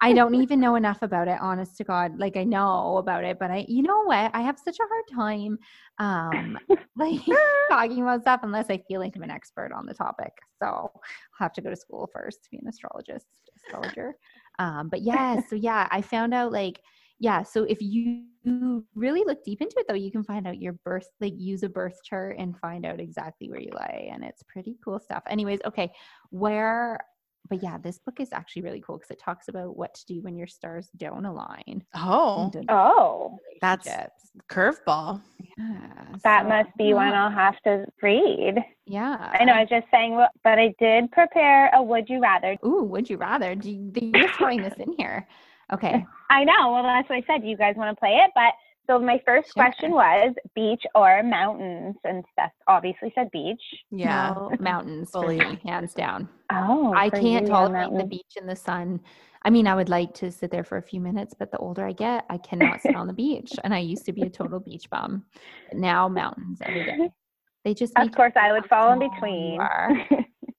B: I don't even know enough about it, honest to God. Like I know about it, but I you know what? I have such a hard time um like talking about stuff unless I feel like I'm an expert on the topic. So I'll have to go to school first to be an astrologist, astrologer. Um, but yeah, so yeah, I found out like yeah so if you really look deep into it though you can find out your birth like use a birth chart and find out exactly where you lie and it's pretty cool stuff anyways okay where but yeah this book is actually really cool because it talks about what to do when your stars don't align
A: Oh,
B: in
C: Oh,
A: that's
B: relationships.
A: curveball.
B: yeah
C: that
B: so-
C: must be one I'll have to read.
B: yeah
C: I know, I was just saying, well, but I did prepare a would you rather.
B: ooh would you rather do you, you're throwing this in here okay
C: I know, well, that's what I said. You guys want to play it? But so my first
B: Sure.
C: question was beach or mountains? And Steph obviously said beach.
A: Yeah.
B: no, mountains
A: Fully.
B: hands down
C: Oh,
B: I can't
C: you, yeah,
B: tolerate the beach in the sun. I mean, I would like to sit there for a few minutes, but the older I get, I cannot sit on the beach. And I used to be a total beach bum. But now mountains every day. They just
C: Of course, I would fall in between.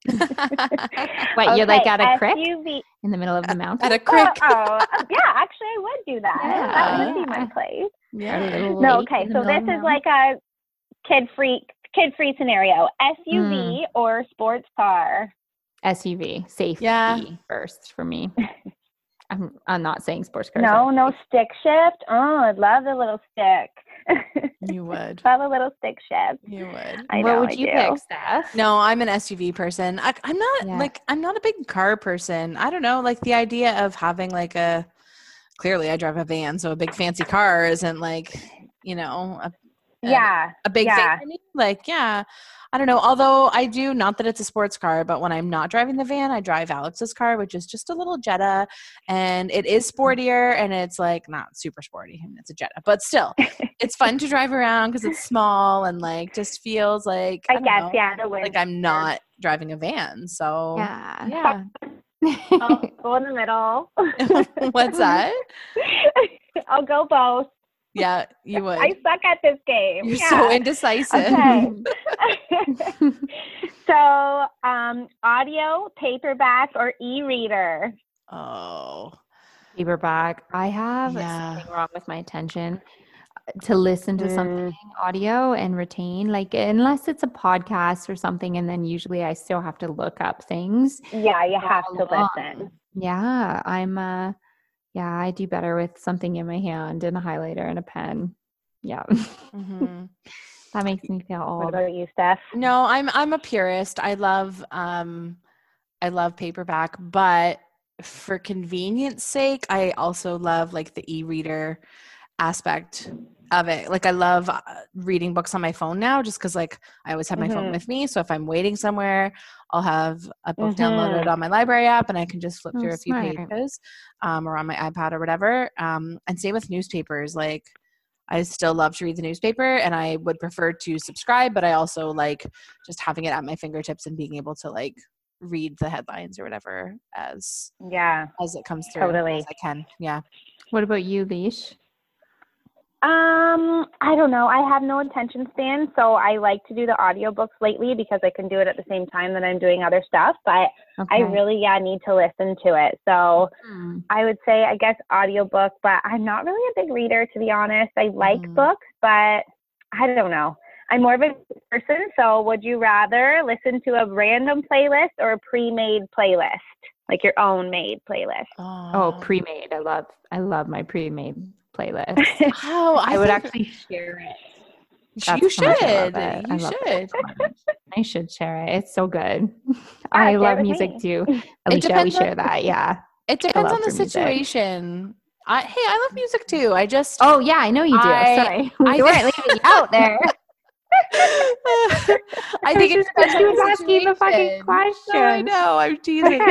B: Are. What, you're like
C: Okay,
B: at a crick
C: SUV.
B: in the middle of the mountain?
A: At a
C: Oh,
A: crick.
C: oh, yeah, actually, I would do that. That would be my place.
A: Yeah.
C: No, okay, so this is like a kid free kid free scenario. SUV hmm. or sports car?
B: SUV, safety
A: Yeah.
B: first for me. I'm, I'm not saying sports car.
C: No, no stick shift. Oh, I'd love the little stick.
A: You would.
C: love a little stick shift.
A: You would.
C: I
B: what
C: know,
B: would
C: I
B: you
C: do.
B: pick, Steph?
A: No, I'm an SUV person. I, I'm not
B: Yeah.
A: like I'm not a big car person. I don't know, like the idea of having like a. Clearly, I drive a van, so a big fancy car isn't like, you know, a, a-
C: Yeah.
A: a big
C: Yeah.
A: thing for me. Like, yeah, I don't know. Although I do, not that it's a sports car, but when I'm not driving the van, I drive Alex's car, which is just a little Jetta, and it is
C: Mm-hmm.
A: sportier, and it's like not super sporty. I mean, it's a Jetta, but still, it's fun to drive around because it's small and like just feels like
C: I,
A: don't
C: guess,
A: know,
C: yeah, the
A: like I'm not driving a van. So
B: Yeah.
A: yeah.
C: I'll go in the middle.
A: What's that?
C: I'll go both.
A: Yeah, you would.
C: I suck at this game.
A: You're
C: yeah.
A: so indecisive.
C: Okay. so, um, audio, paperback, or e-reader?
A: Oh,
B: paperback. I have
A: Yeah.
B: something wrong with my attention to listen to
C: Mm.
B: something audio and retain like unless it's a podcast or something and then usually I still have to look up things.
C: Yeah, you have to
B: along.
C: listen.
B: Yeah, I'm uh yeah, I do better with something in my hand and a highlighter and a pen. Yeah.
A: Mhm.
B: that makes me feel
C: What
B: old.
C: about you, Steph?
A: No, I'm I'm a purist. I love um I love paperback, but for convenience sake, I also love like the e-reader aspect of it. Like I love uh, reading books on my phone now just cuz like I always have my phone
C: Mhm.
A: with me, so if I'm waiting somewhere, I'll have a book
C: Mhm.
A: downloaded on my library app and I can just flip
B: Oh,
A: through a few
B: smart.
A: pages um or on my iPad or whatever. Um and same with newspapers like I still love to read the newspaper and I would prefer to subscribe, but I also like just having it at my fingertips and being able to like read the headlines or whatever as
C: Yeah.
A: as it comes through
C: Totally.
A: as I can. Yeah.
B: What about you, Leash?
C: Um, I don't know. I have no attention span, so I like to do the audiobooks lately because I can do it at the same time that I'm doing other stuff, but I really yeah need to listen to it. So
B: Hmm.
C: I would say I guess audiobook, but I'm not really a big reader to be honest. I like
A: Mhm.
C: books, but I don't know. I'm more of a person, so would you rather listen to a random playlist or a pre-made playlist? Like your own made playlist?
B: Oh, pre-made. I love I love my pre-made playlist.
A: Oh, I,
B: I would actually share it.
A: you should.
B: I love it. I
A: You
B: love
A: should.
B: I should share it. It's so good. I love music
C: me.
B: too. Alicia, we
A: depends on-
B: share that. Yeah.
A: It depends on the
B: for music.
A: situation. I hey, I love music too. I just
B: Oh yeah, I know you do.
A: I-
B: Sorry, we
A: I-
B: weren't leaving you out there.
A: I think
B: it's
A: depends
B: she was asking the fucking
A: question. No, I know. I'm teasing.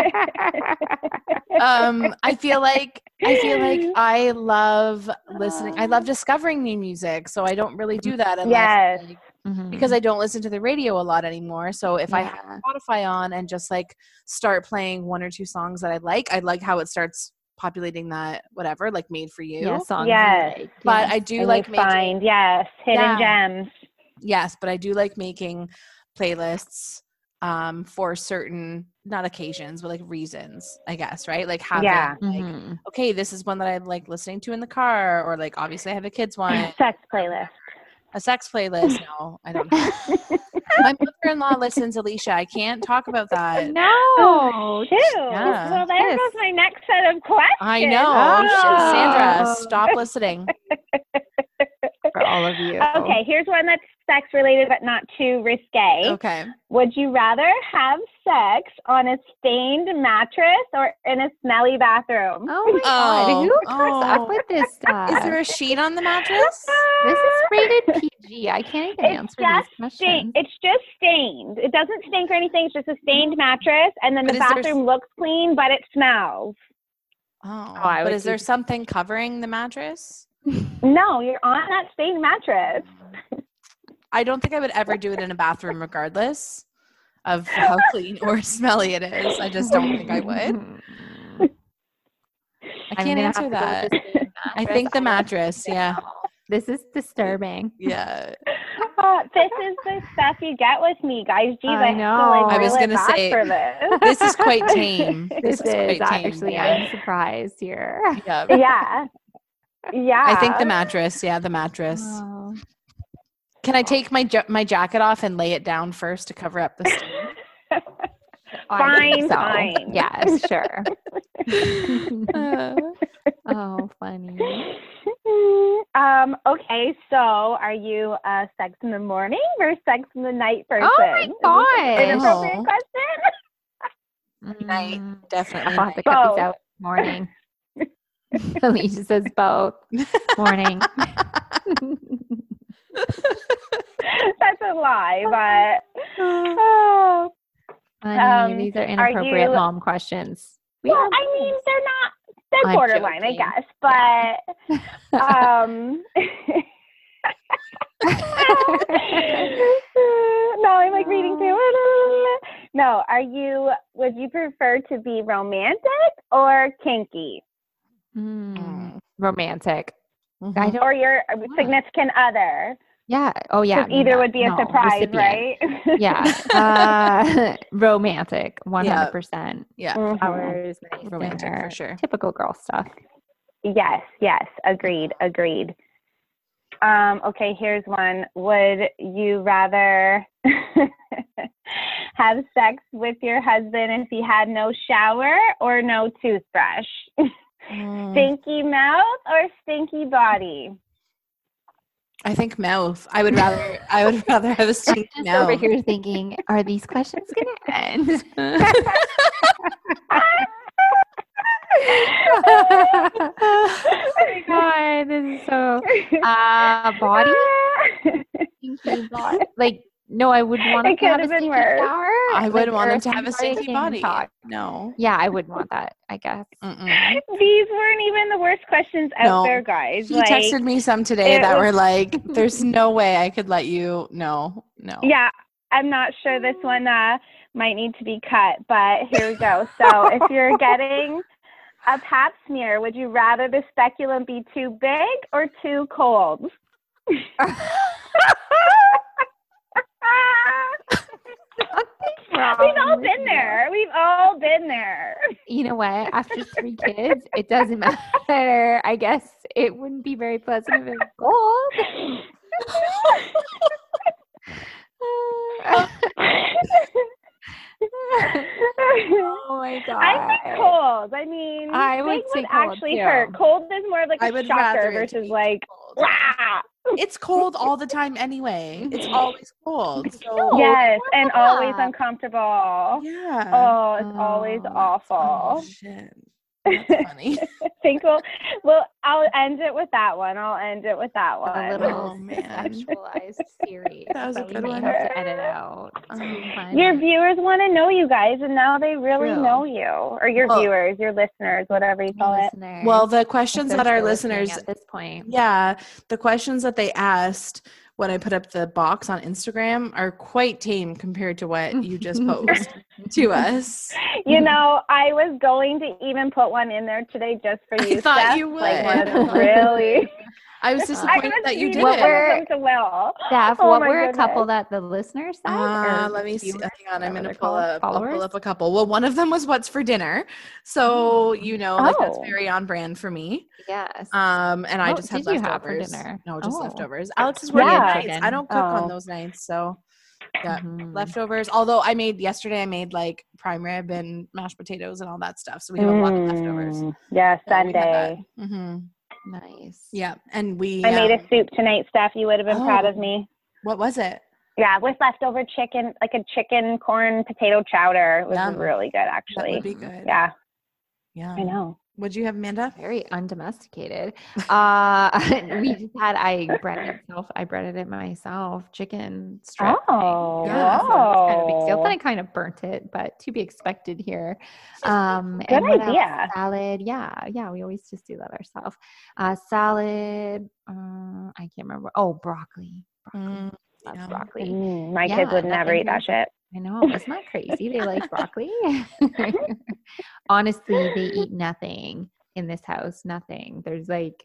A: um i feel like i feel like i love listening i love discovering new music so i don't really do that unless
C: Yes.
A: like,
B: Mhm.
A: because i don't listen to the radio a lot anymore so if i have spotify on and just like start playing one or two songs that i like i like how it starts populating that whatever like made for you
B: yeah, songs.
C: Yes.
B: Like.
A: but
B: yes.
A: i do
C: And
A: like
C: find yes hidden
A: Yeah.
C: gems.
A: Yes but i do like making playlists um for certain not occasions but like reasons i guess right like having
C: Yeah.
A: like
B: Mhm.
A: okay this is one that i like listening to in the car or like obviously i have a kids one
C: Sex playlist.
A: a sex playlist no i don't my mother-in-law listens alicia i can't talk about that
B: No.
C: Shoot.
A: Yeah.
C: Well, there
B: Yes.
C: goes my next set of questions.
A: i know
B: Oh.
A: sandra stop listening
B: For all of you.
C: Okay, here's one that's sex related but not too risque.
A: okay
C: Would you rather have sex on a stained mattress or in a smelly bathroom?
B: Oh my god,
A: Oh,
B: who comes
A: oh.
B: up with this stuff?
A: is there a sheet on the mattress
B: this is rated PG. I can't even
C: It's
B: answer
C: just
B: these
C: Stain-
B: questions.
C: it's just stained. It doesn't stink or anything. It's just a stained mattress, and then
A: But
C: the
A: is there
C: bathroom looks clean, but it smells.
A: oh, oh
B: I
A: but is there something covering the mattress
C: No, you're on that stained mattress.
A: I don't think I would ever do it in a bathroom, regardless of how clean or smelly it is. I just don't think I would. I can't answer
B: to go with
A: that. I think the mattress, yeah.
B: This is disturbing.
A: Yeah.
C: Uh, this is the stuff you get with me, guys. Geez,
B: I
C: I, have to,
B: know.
C: like,
A: I was
C: reel
A: gonna say,
C: for this.
A: This is quite tame.
B: This,
A: is
B: is,
A: quite tame.
B: actually,
A: yeah.
B: I'm surprised here.
A: yeah.
C: yeah, yeah.
A: I think the mattress, yeah, the mattress.
B: Oh.
A: Can I take my ja- my jacket off and lay it down first to cover up the stain?
C: Fine,
B: so.
C: fine.
B: Yes, sure.
A: Uh,
B: oh, funny.
C: um. Okay. So, are you a sex in the morning or sex in the night person?
B: Oh my
C: Is this an inappropriate question?
A: Night.
B: Mm,
A: definitely.
B: I'll have to cut these out morning. Alicia says both. Morning.
C: That's a lie, but oh.
B: Funny.
C: Um,
B: These are
C: are
B: inappropriate
C: you-
B: mom questions. We
C: Well, I mean, they're not. They're
B: I'm
C: borderline, I guess, but um. no, I'm like reading it. No, are you? Would you prefer to be romantic or kinky,
B: Mm,
A: Mm.
B: romantic. I
A: Mhm.
B: don't.
C: or your significant other?
B: Yeah. Oh, yeah.
C: either
B: no,
C: would be a
B: no,
C: surprise,
B: recipient.
C: right?
B: Yeah. Uh, romantic. Hundred percent.
A: Yeah.
B: Flowers, nice
A: Romantic
B: dinner,
A: for sure.
B: Typical girl stuff.
C: Yes, yes, agreed, agreed. Um, okay, here's one. Would you rather have sex with your husband if he had no shower or no toothbrush?
A: Mm.
C: Stinky mouth or stinky body?
A: I think mouth. I would rather. I would rather have a stinky
B: Just
A: mouth.
B: over here thinking, are these questions gonna end? oh my god, this is so uh body? Stinky body. Like no, I wouldn't want
C: It
B: to have a
C: have been
B: stinky
C: worse.
B: shower.
A: I would
B: like,
A: want them to have a stinky body.
B: talk.
A: No.
B: Yeah, I wouldn't want that, I guess.
A: Mm-mm.
C: These weren't even the worst questions out
A: No.
C: there, guys.
A: He
C: like,
A: texted me some today that
C: was-
A: were like, "There's no way I could let you." No, no.
C: Yeah, I'm not sure this one uh, might need to be cut, but here we go. So if you're getting a pap smear, would you rather the speculum be too big or too cold? We've all been there. We've all been there.
B: You know what? After three kids, it doesn't matter. I guess it wouldn't be very pleasant if it was cold. oh my god.
C: I think cold. I mean,
B: I would
C: big
B: say
C: would
B: cold,
C: actually
B: too.
C: hurt. Cold is more of like
A: I
C: a
A: would
C: shocker
A: rather it to
C: versus like,
A: cold.
C: wow.
A: It's cold all the time anyway. It's always cold. So.
C: Yes, and always uncomfortable.
A: yeah.
C: Oh, it's always
B: Oh,
A: Oh
C: awful.
A: shit. That's funny.
C: I think we'll, well, I'll end it with that one. I'll end it with that
B: a
C: one.
B: little
A: Oh, man.
B: sexualized series.
A: That was a
B: that we
A: good one.
B: have to edit out.
A: Um.
C: Your viewers want to know you guys, and now they really
B: True.
C: know you, or your
A: Well-
C: viewers, your listeners, whatever you call it.
B: Listeners,
A: well, the questions that our listeners
B: at this point.
A: Yeah, the questions that they asked when I put up the box on Instagram are quite tame compared to what you just posed to us.
C: You know, I was going to even put one in there today just for
A: I
C: you.
A: thought
C: Steph,
A: you
C: Like
A: would.
C: the really.
A: I was disappointed
C: must
A: that you did
B: What
C: some
A: it.
B: were-
C: of them.
B: Steph,
C: Oh
B: what
C: my
B: were a couple that the listeners said?
A: Uh, let me see. Hang on, I'm gonna pull
B: called,
A: up. I'll pull up a couple. Well, one of them was what's for dinner, so you know, like that's
C: Oh.
A: very on brand for me.
B: Yes.
A: Um, and I
B: What
A: just had
B: did you have for
A: leftovers.
B: dinner?
A: No, just
B: Oh.
A: leftovers. Alex is working
C: Yeah.
A: nights. I don't cook on
C: Oh.
A: those nights, so yeah,
B: Mhm.
A: leftovers. Although I made yesterday, I made like prime rib and mashed potatoes and all that stuff. So we have a lot of leftovers.
C: Mm, Yeah,
A: So we had that.
C: Sunday.
A: hmm
B: Nice.
A: Yeah, and we.
C: I made
A: um,
C: a soup tonight, Steph. You would have been proud of
A: Oh.
C: me.
A: What was it?
C: Yeah, with leftover chicken, like a chicken corn potato chowder. It was
A: Yum.
C: really good,
A: That
C: actually.
A: would be good.
C: Yeah,
A: Yeah.
C: I know.
A: What'd you have, Amanda?
B: Very undomesticated. Uh, we just had I breaded it myself. I breaded it myself. Chicken strip.
C: Oh,
A: Yeah,
B: so kind of big deal. Then I kind of burnt it, but to be expected here. Um,
C: Good
B: and
C: idea.
B: Salad. Yeah, yeah. We always just do that ourselves. Uh, salad. Uh, I can't remember. Oh, broccoli. broccoli.
A: Mm,
B: Loves
A: yeah.
B: broccoli.
C: Mm, my
B: Yeah,
C: kids would never eat that shit.
B: I know. Isn't that crazy? They like broccoli. Honestly, they eat nothing in this house. Nothing. There's like,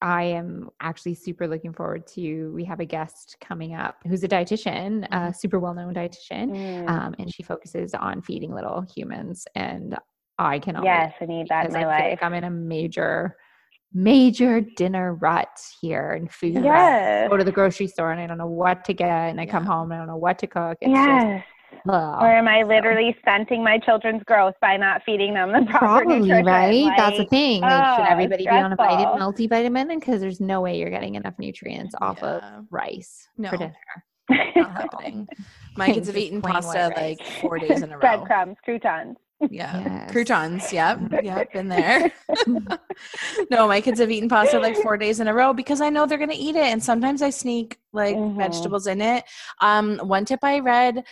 B: I am actually super looking forward to. We have a guest coming up who's a dietitian, a super well known dietitian,
C: Mm,
B: um, and she focuses on feeding little humans. And I cannot.
C: yes, I need that in my life.
B: like I'm in a major, major dinner rut here in food. rut.
C: Yes.
B: Go to the grocery store and I don't know what to get, and I come home and I don't know what to cook. It's
C: Yes.
B: just, ugh.
C: Or am I
B: so-
C: literally stunting my children's growth by not feeding them the proper
B: Probably
C: nutrition?
B: right. That's the thing. Like, should
C: oh,
B: everybody be on a vitamin, multivitamin? Because there's no way you're getting enough nutrients off of rice
A: No.
B: for dinner.
A: Not happening. My kids have eaten pasta like four days in a row.
C: Breadcrumbs, croutons.
A: Yeah.
B: Yes.
A: Croutons. Yep. Yep. Been there. no, my kids have eaten pasta like four days in a row because I know they're going to eat it. And sometimes I sneak like
C: Mhm.
A: vegetables in it. Um, one tip I read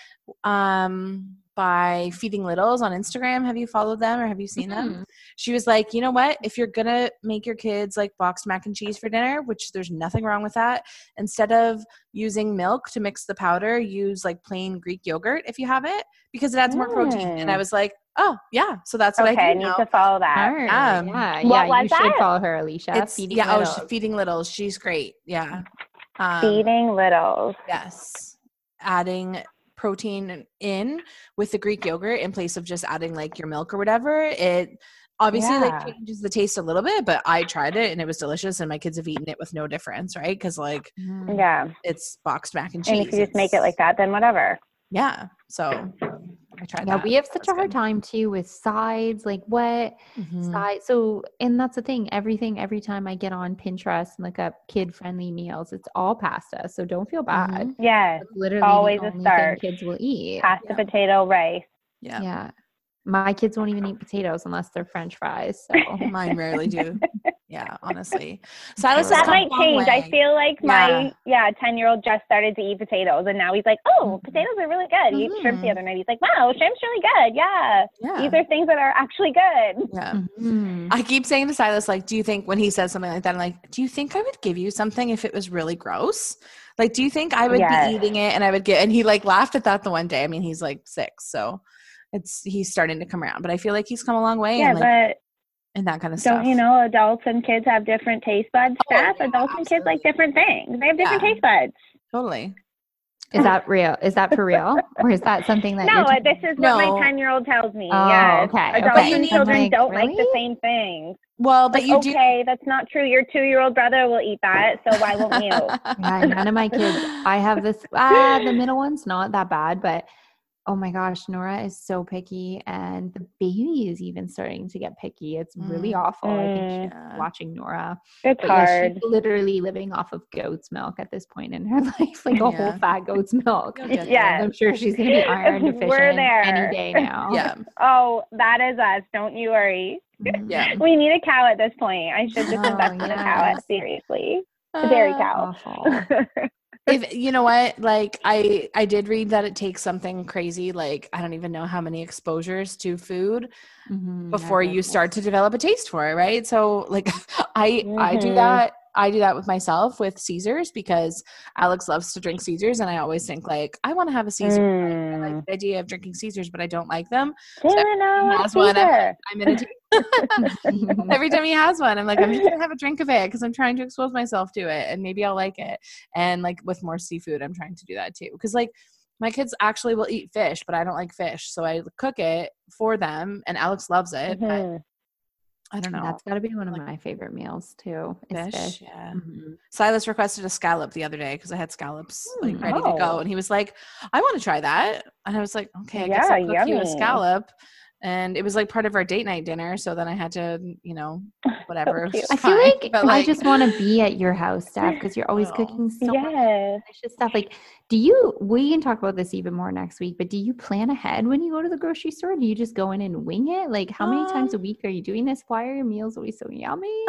A: um, by Feeding Littles on Instagram. Have you followed them or have you seen them?
B: Mhm.
A: She was like, you know what? If you're going to make your kids like boxed mac and cheese for dinner, which there's nothing wrong with that, instead of using milk to mix the powder, use like plain Greek yogurt if you have it because it adds more protein. And I
C: Mm.
A: was like, oh, yeah. So that's what
C: okay,
A: I do
C: need to follow that.
A: Um,
B: yeah, yeah.
C: was
B: You should follow her, Alicia.
A: It's
B: Feeding
A: yeah, oh,
B: Littles.
A: she's feeding littles. She's great. Yeah. Um,
C: Feeding littles.
A: Yes. Adding protein in with the Greek yogurt in place of just adding like your milk or whatever. It obviously
C: Yeah.
A: like changes the taste a little bit, but I tried it and it was delicious and my kids have eaten it with no difference, right? Because like
B: Mhm.
C: Yeah.
A: it's boxed mac and cheese.
C: And if you just make it like that, then whatever.
A: Yeah. So I tried
B: Yeah,
A: that.
B: we have such a hard
A: good.
B: time too with sides. Like what
A: Mhm.
B: side? So, and that's the thing. Everything, every time I get on Pinterest and look up kid-friendly meals, it's all pasta. So don't feel bad.
A: Mhm.
C: Yes.
B: It's literally
C: Always
B: the
C: a
B: only
C: start.
B: thing kids will eat.
C: Pasta,
A: Yeah.
C: potato, rice.
A: Yeah.
B: Yeah. My kids won't even eat potatoes unless they're French fries. So
A: Mine rarely do. Yeah, honestly. Silas has
C: That might
A: long
C: change. I feel like my
A: Yeah.
C: yeah, ten year old just started to eat potatoes and now he's like, Oh,
B: Mhm.
C: potatoes are really good. He ate shrimp the
A: Mhm.
C: other night. He's like, Wow, shrimp's really good. Yeah.
A: Yeah.
C: These are things that are actually good.
A: yeah.
B: Mhm.
A: I keep saying to Silas, like, do you think when he says something like that, I'm like, do you think I would give you something if it was really gross? Like, do you think I would
C: Yes.
A: be eating it and I would get, and he like laughed at that the one day. I mean, he's like six, so it's, he's starting to come around, but I feel like he's come a long way
C: Yeah,
A: and like,
C: but
A: and that kind of stuff.
C: don't you know adults and kids have different taste buds,
A: Oh,
C: Steph?
A: yeah,
C: adults and kids like different things. They have different
A: Yeah.
C: taste buds.
A: Totally.
B: Is that real? Is that for real? Or is that something that
C: No,
B: you're telling
C: this is what my ten year old tells me.
B: Oh,
C: yes.
B: okay,
C: Adults
A: okay.
C: and
A: I'm
C: children
B: like,
C: don't like the same things.
A: Well, but
C: Like,
A: you do.
C: okay, that's not true. Your two year old brother will eat that, so why won't you?
B: Yeah, none of my kids. I have this. Ah, the middle one's not that bad, but oh my gosh, Nora is so picky, and the baby is even starting to get picky. It's really
A: Mm.
B: awful. I think
C: Mm.
B: she's watching Nora.
C: It's
B: But yeah,
C: hard.
B: she's literally living off of goat's milk at this point in her life, like a whole fat goat's milk.
A: You'll get there.
C: Yeah.
B: I'm sure she's gonna be iron
C: We're
B: deficient
C: there.
B: any day now.
A: Yeah.
C: Oh, that is us. Don't you worry.
B: Mhm.
A: Yeah.
C: We need a cow at this point. I should just
B: Oh,
C: invest in a cow.
B: yes.
C: Seriously, a dairy
A: Uh,
C: cow.
A: If you know what like i i did read that it takes something crazy like i don't even know how many exposures to food
B: Mhm,
A: before you start to develop a taste for it right so like i i do
C: Mhm.
A: that i do that with myself with caesars because alex loves to drink caesars and i always think like i want to have a caesar I like
C: Mm.
A: the idea of drinking caesars but i don't like them
C: Damn it, no, I
A: has one. I'm. I'm gonna take Every time he has one, I'm like, I'm just gonna have a drink of it because I'm trying to expose myself to it, and maybe I'll like it. And like with more seafood, I'm trying to do that too because like my kids actually will eat fish, but I don't like fish, so I cook it for them, and Alex loves it. But
C: Mhm.
A: I don't know.
B: That's got to be one of
A: Like-
B: my favorite meals too.
A: Fish,
B: fish.
A: yeah.
B: Mhm.
A: Silas requested a scallop the other day because I had scallops like
B: Mm.
A: ready to go,
C: Oh.
A: and he was like, "I want to try that," and I was like, "Okay, I guess I'll cook you a scallop." And it was like part of our date night dinner, so then I had to, you know, whatever.
C: cute.
A: it's
B: I feel
A: fine,
B: like,
A: but,
B: I just want to be at your house, Steph, because you're always
A: Oh.
B: cooking so much
C: Yes.
B: delicious stuff. Like, do you? We can talk about this even more next week. But do you plan ahead when you go to the grocery store? Do you just go in and wing it? Like, how many times a
A: Um,
B: week are you doing this? Why are your meals always so yummy?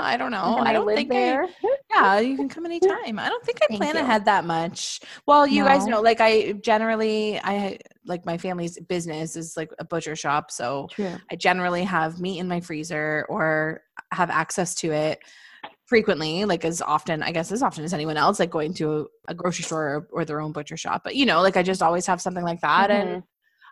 A: I don't know.
B: Can
A: I don't think
B: there.
A: I, yeah, you can come anytime. I don't think I
B: Thank
A: plan
B: you.
A: ahead that much. Well, you guys know, like I generally, I like my family's business is like a butcher shop, so
B: True.
A: I generally have meat in my freezer or have access to it frequently, like as often, I guess, as often as anyone else, like going to a, a grocery store or, or their own butcher shop. But, you know, like I just always have something like that. And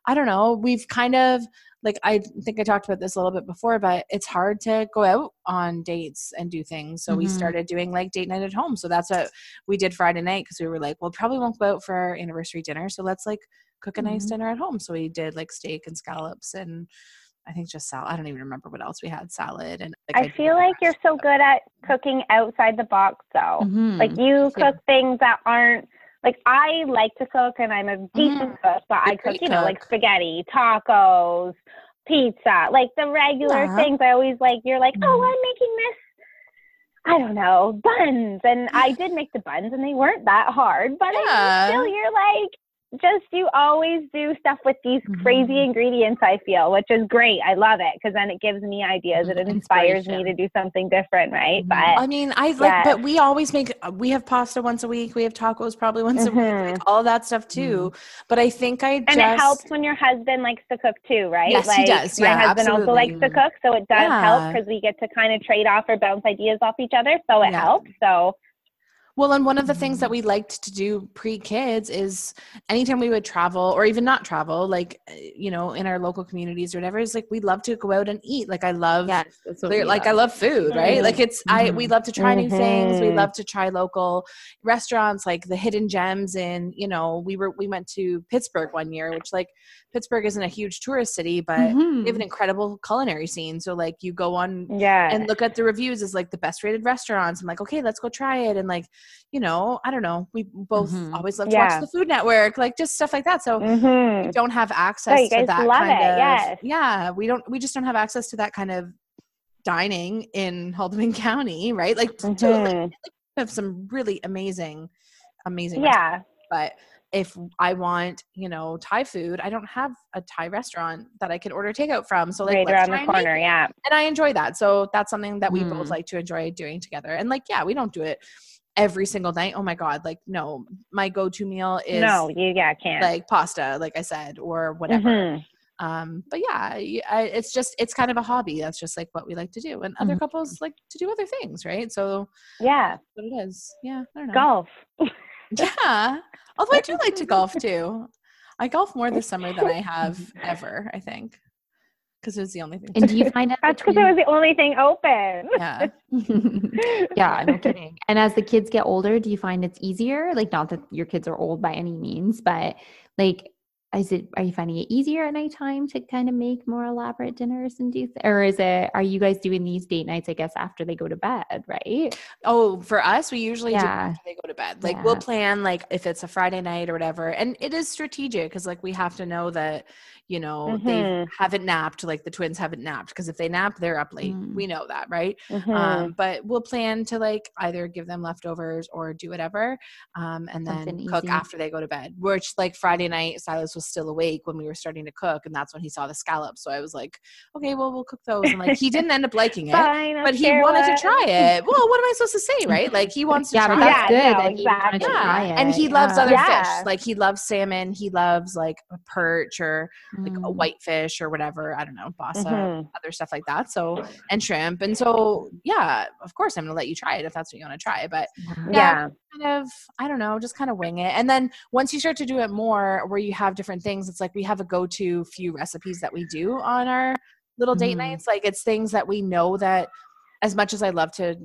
A: I don't know, we've kind of, like, I think I talked about this a little bit before, but it's hard to go out on dates and do things. So we
B: Mhm.
A: started doing like date night at home. So that's what we did Friday night because we were like, well, probably won't go out for our anniversary dinner. So let's like cook a nice
B: Mhm.
A: dinner at home. So we did like steak and scallops and I think just salad. I don't even remember what else we had. Salad and like,
C: I
A: did
C: feel like you're so good at cooking outside the box, though.
B: Mhm.
C: Like you cook things that aren't like I like to cook and I'm a decent cook, but I
A: You're
C: cook, you know, like spaghetti, tacos, pizza, like the regular
A: Yeah.
C: things. I always like you're like, oh, I'm making this. I don't know buns, and I did make the buns, and they weren't that hard. But I mean, still, you're like, just you always do stuff with these crazy
B: Mhm.
C: ingredients. I feel, which is great. I love it because then it gives me ideas and
B: Mhm.
C: it inspires me to do something different, right?
B: Mhm.
C: But
A: I mean, I like, but we always make. uh, We have pasta once a week. We have tacos probably once a week. Like all that stuff too. But I think I
C: And it helps when your husband likes to cook too, right?
A: Yes, he
C: like,
A: does.
C: My
A: Yeah,
C: husband also likes to cook, so it does help because we get to kind of trade off or bounce ideas off each other. So it
A: Yeah.
C: helps. So
A: Well, and one of the things that we liked to do pre kids is anytime we would travel or even not travel, like, uh, you know, in our local communities or whatever, is like we love to go out and eat. Like, I love,
B: Yes, that's what
A: clear-
B: we
A: like, I love food, right?
C: Mhm.
A: Like, it's, I, we love to try new things. We
C: Mhm.
A: love to try local restaurants, like the hidden gems. And, you know, we were, we went to Pittsburgh one year, which, like, Pittsburgh isn't a huge tourist city, but they have an
B: Mhm.
A: incredible culinary scene. So, like, you go on
C: yeah,
A: and look at the reviews as like the best rated restaurants. I'm like, okay, let's go try it. And like, you know, I don't know. We both
B: Mhm.
A: always love to
C: Yeah.
A: watch the Food Network, like just stuff like that. So we
C: hmm
A: don't have access to that kind
C: it,
A: of
C: yes.
A: yeah. We don't. We just don't have access to that kind of dining in Haldimand County, right? Like, to-
C: hmm
A: we have some really amazing, amazing.
C: yeah,
A: But if I want, you know, Thai food, I don't have a Thai restaurant that I can order takeout from. So like,
C: right around the corner. Yeah,
A: and I enjoy that. So that's something that we both
B: Mm.
A: like to enjoy doing together. And like, yeah, we don't do it every single night. Oh my god, like no, my go-to meal is
C: no, you yeah can't.
A: like pasta, like I said, or whatever.
C: Mhm.
A: Um, but yeah, I, it's just it's kind of a hobby. That's just like what we like to do, and other
B: Mhm.
A: couples like to do other things, right? So
C: Yeah,
A: what it is. Yeah, I don't know.
C: golf.
A: Yeah, although I do like to golf too. I golf more this summer than I have ever. I think because it was the only thing.
B: And do you find out
C: That's because it was the only thing open.
A: yeah.
B: yeah, no kidding. And as the kids get older, do you find it's easier? Like, not that your kids are old by any means, but like, is it? Are you finding it easier at nighttime to kind of make more elaborate dinners and do? Th- or is it? Are you guys doing these date nights? I guess after they go to bed, right?
A: Oh, for us, we usually do
B: Yeah.
A: after they go to bed. Like we'll plan like if it's a Friday night or whatever, and it is strategic because like we have to know that you know they
C: Mhm.
A: haven't napped, like the twins haven't napped because if they nap, they're up late.
B: Mm.
A: We know that, right?
C: Mhm.
A: Um, but we'll plan to like either give them leftovers or do whatever, um, and then
B: Something
A: cook
B: easy.
A: after they go to bed. Which like Friday night, Silas was still awake when we were starting to cook, and that's when he saw the scallops. So I was like, okay, well we'll cook those, and like he didn't end up liking it.
C: Fine,
A: But he wanted
C: what-
A: to try it. Well, what am I supposed to say, right? Like he wants to
B: yeah,
A: try
B: but that's
A: it.
C: Yeah,
B: good.
C: no,
B: that he wanted to
C: exactly.
B: try
A: Yeah, and he loves
B: yeah.
A: other
C: Yeah.
A: fish. Like he loves salmon. He loves like a perch or like a
B: Mm.
A: whitefish or whatever. I don't know, basa,
C: Mhm.
A: other stuff like that. So and shrimp. And so yeah, of course I'm gonna let you try it if that's what you want to try. But
B: Yeah.
C: Yeah.
A: kind of I don't know, just kind of wing it. And then once you start to do it more, where you have different things, it's like we have a go-to few recipes that we do on our little date
B: Mhm.
A: nights. Like it's things that we know that as much as I love to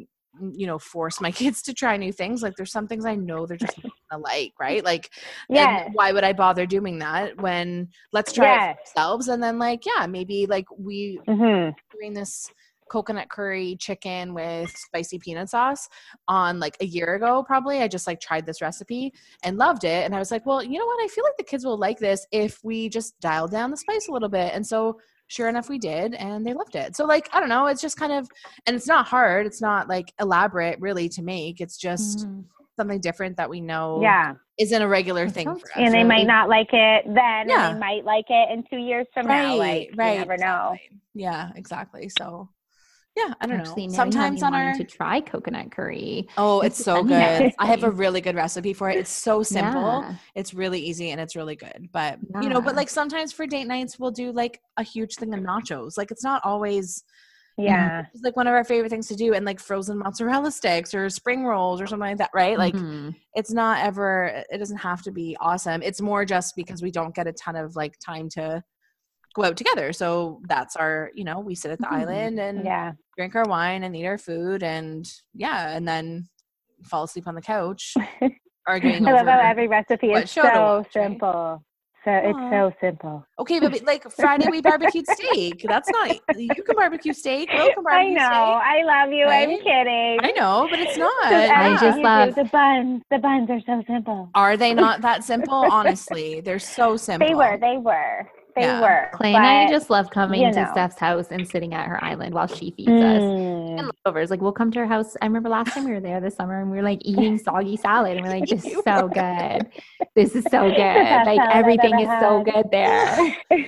A: you know force my kids to try new things like there's some things i know they're just gonna like right? Like
C: Yes.
A: why would i bother doing that when let's try it for ourselves and then like yeah maybe like we
C: hmm
A: doing this coconut curry chicken with spicy peanut sauce on like a year ago probably i just like tried this recipe and loved it and i was like well you know what? I feel like the kids will like this if we just dial down the spice a little bit. And so sure enough we did and they loved it so like i don't know it's just kind of and it's not hard it's not like elaborate really to make it's just
B: Mhm.
A: something different that we know
C: Yeah.
A: isn't a regular thing for us.
C: And they
B: really-
C: might not like it then,
A: Yeah.
C: and they might like it in two years from now. Like, you never know.
A: exactly. Yeah, exactly. So, yeah, I don't
B: Actually,
A: know.
B: you
A: Sometimes
B: me
A: on our
B: to try coconut curry.
A: oh, it's so good. I have a really good recipe for it. It's so simple.
B: Yeah.
A: It's really easy and it's really good. But you know, but like sometimes for date nights, we'll do like a huge thing of nachos. Like it's not always
C: Yeah.
A: it's like one of our favorite things to do, and like frozen mozzarella sticks or spring rolls or something like that, right? Like
B: Mhm.
A: it's not ever it doesn't have to be awesome it's more just because we don't get a ton of like time to go out together so that's our you know we sit at the
B: Mhm.
A: island and
C: Yeah.
A: drink our wine and eat our food and yeah and then fall asleep on the couch arguing
C: I love how every recipe
A: what
C: is
A: show to
C: so
A: watch, right?
C: simple. So it's
A: Aw.
C: so simple.
A: okay but but, like friday we barbecued steak that's not you can barbecue steak Will can
C: I
A: barbecue
C: know.
A: steak
C: I love you. I'm kidding.
A: i know but it's not
C: Just
B: I
A: Yeah.
C: everything
B: just love-
C: the buns. The buns are so simple.
A: are they not that simple honestly they're so simple
C: They were. They were. They
A: Yeah.
C: were.
B: Clay and I just love coming
C: you
B: to
C: know.
B: Steph's house and sitting at her island while she feeds us.
C: Mm.
B: And leftovers. Like we'll come to her house. I remember last time we were there this summer and we were like eating soggy salad and we're like, this is so good. This is so good. Like everything
C: ever
B: is so good there.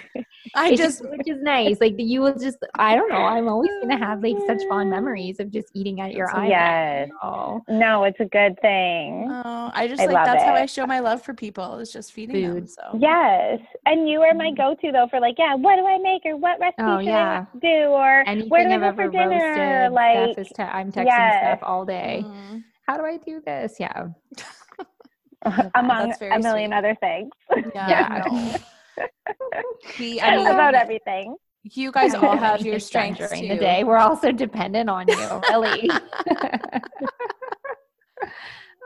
A: i
B: It's
A: just
B: which is nice. Like you will just I don't know. I'm always gonna have like such fond memories of just eating at your island.
C: yes.
B: Oh,
C: No, it's a good thing.
A: Oh, I just
C: I
A: like
C: love
A: that's how I show my love for people is just feeding them. So
C: Yes. And you are my
B: Mhm.
C: go-to though for like, yeah, what do I make or what recipe
B: Oh,
C: should
B: yeah.
C: I do or
B: anything
C: where do I
B: I've
C: go for dinner?
B: roasted.
C: Like,
B: Steph is te- I'm texting
C: yes.
B: Steph all day.
A: Mm.
B: How do I do this? Yeah.
C: among
A: That's very
C: a million
A: sweet.
C: other things.
A: yeah,
B: Yeah.
A: no. we, I mean,
C: About everything.
A: you guys all have your
B: is
A: strengths
B: during
A: too.
B: the day. We're also dependent on you, really.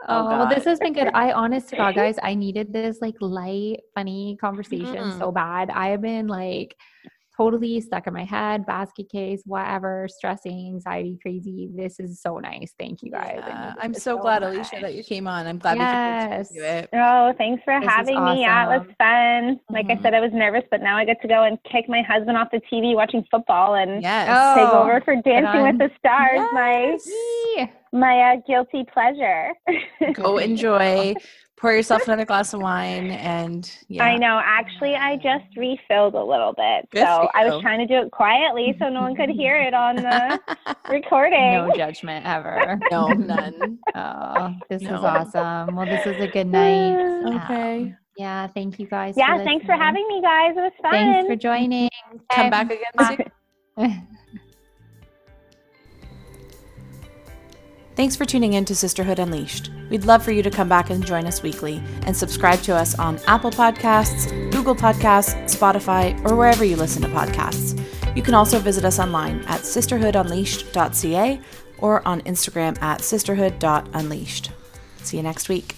A: Oh,
B: Oh, well, this has been good. I honest to God, guys, I needed this like light, funny conversation
A: Mhm.
B: so bad. I have been like totally stuck in my head, basket case, whatever, stressing, anxiety, crazy. This is so nice. Thank you guys. I
A: Yeah,
B: needed
A: I'm
B: this
A: so glad,
B: much.
A: Alicia, that you came on. I'm glad we
B: Yes.
A: could do it.
C: Oh, thanks for
B: This is
C: having me. Yeah, it was fun. Like
A: Mhm.
C: I said, I was nervous, but now I get to go and kick my husband off the TV watching football and
A: Yes.
C: take
B: Oh,
C: over for Dancing with the Stars. My
A: Yes.
B: Yee.
C: My uh, guilty pleasure.
A: Go enjoy. Pour yourself another glass of wine, and yeah.
C: I know. Actually, I just refilled a little bit,
A: Good
C: so I was trying to do it quietly so no one could hear it on the recording.
B: No judgment ever.
A: no, none.
B: Oh, this is awesome. Well, this is a good night.
A: Okay.
B: Um, yeah, thank you guys.
C: yeah,
B: for
C: thanks for having me, guys. It was fun.
B: Thanks for joining.
A: Come
B: Okay.
A: back again soon. Thanks for tuning in to Sisterhood Unleashed. We'd love for you to come back and join us weekly and subscribe to us on Apple Podcasts, Google Podcasts, Spotify, or wherever you listen to podcasts. You can also visit us online at sisterhoodunleashed.ca or on Instagram at sisterhood.unleashed. See you next week.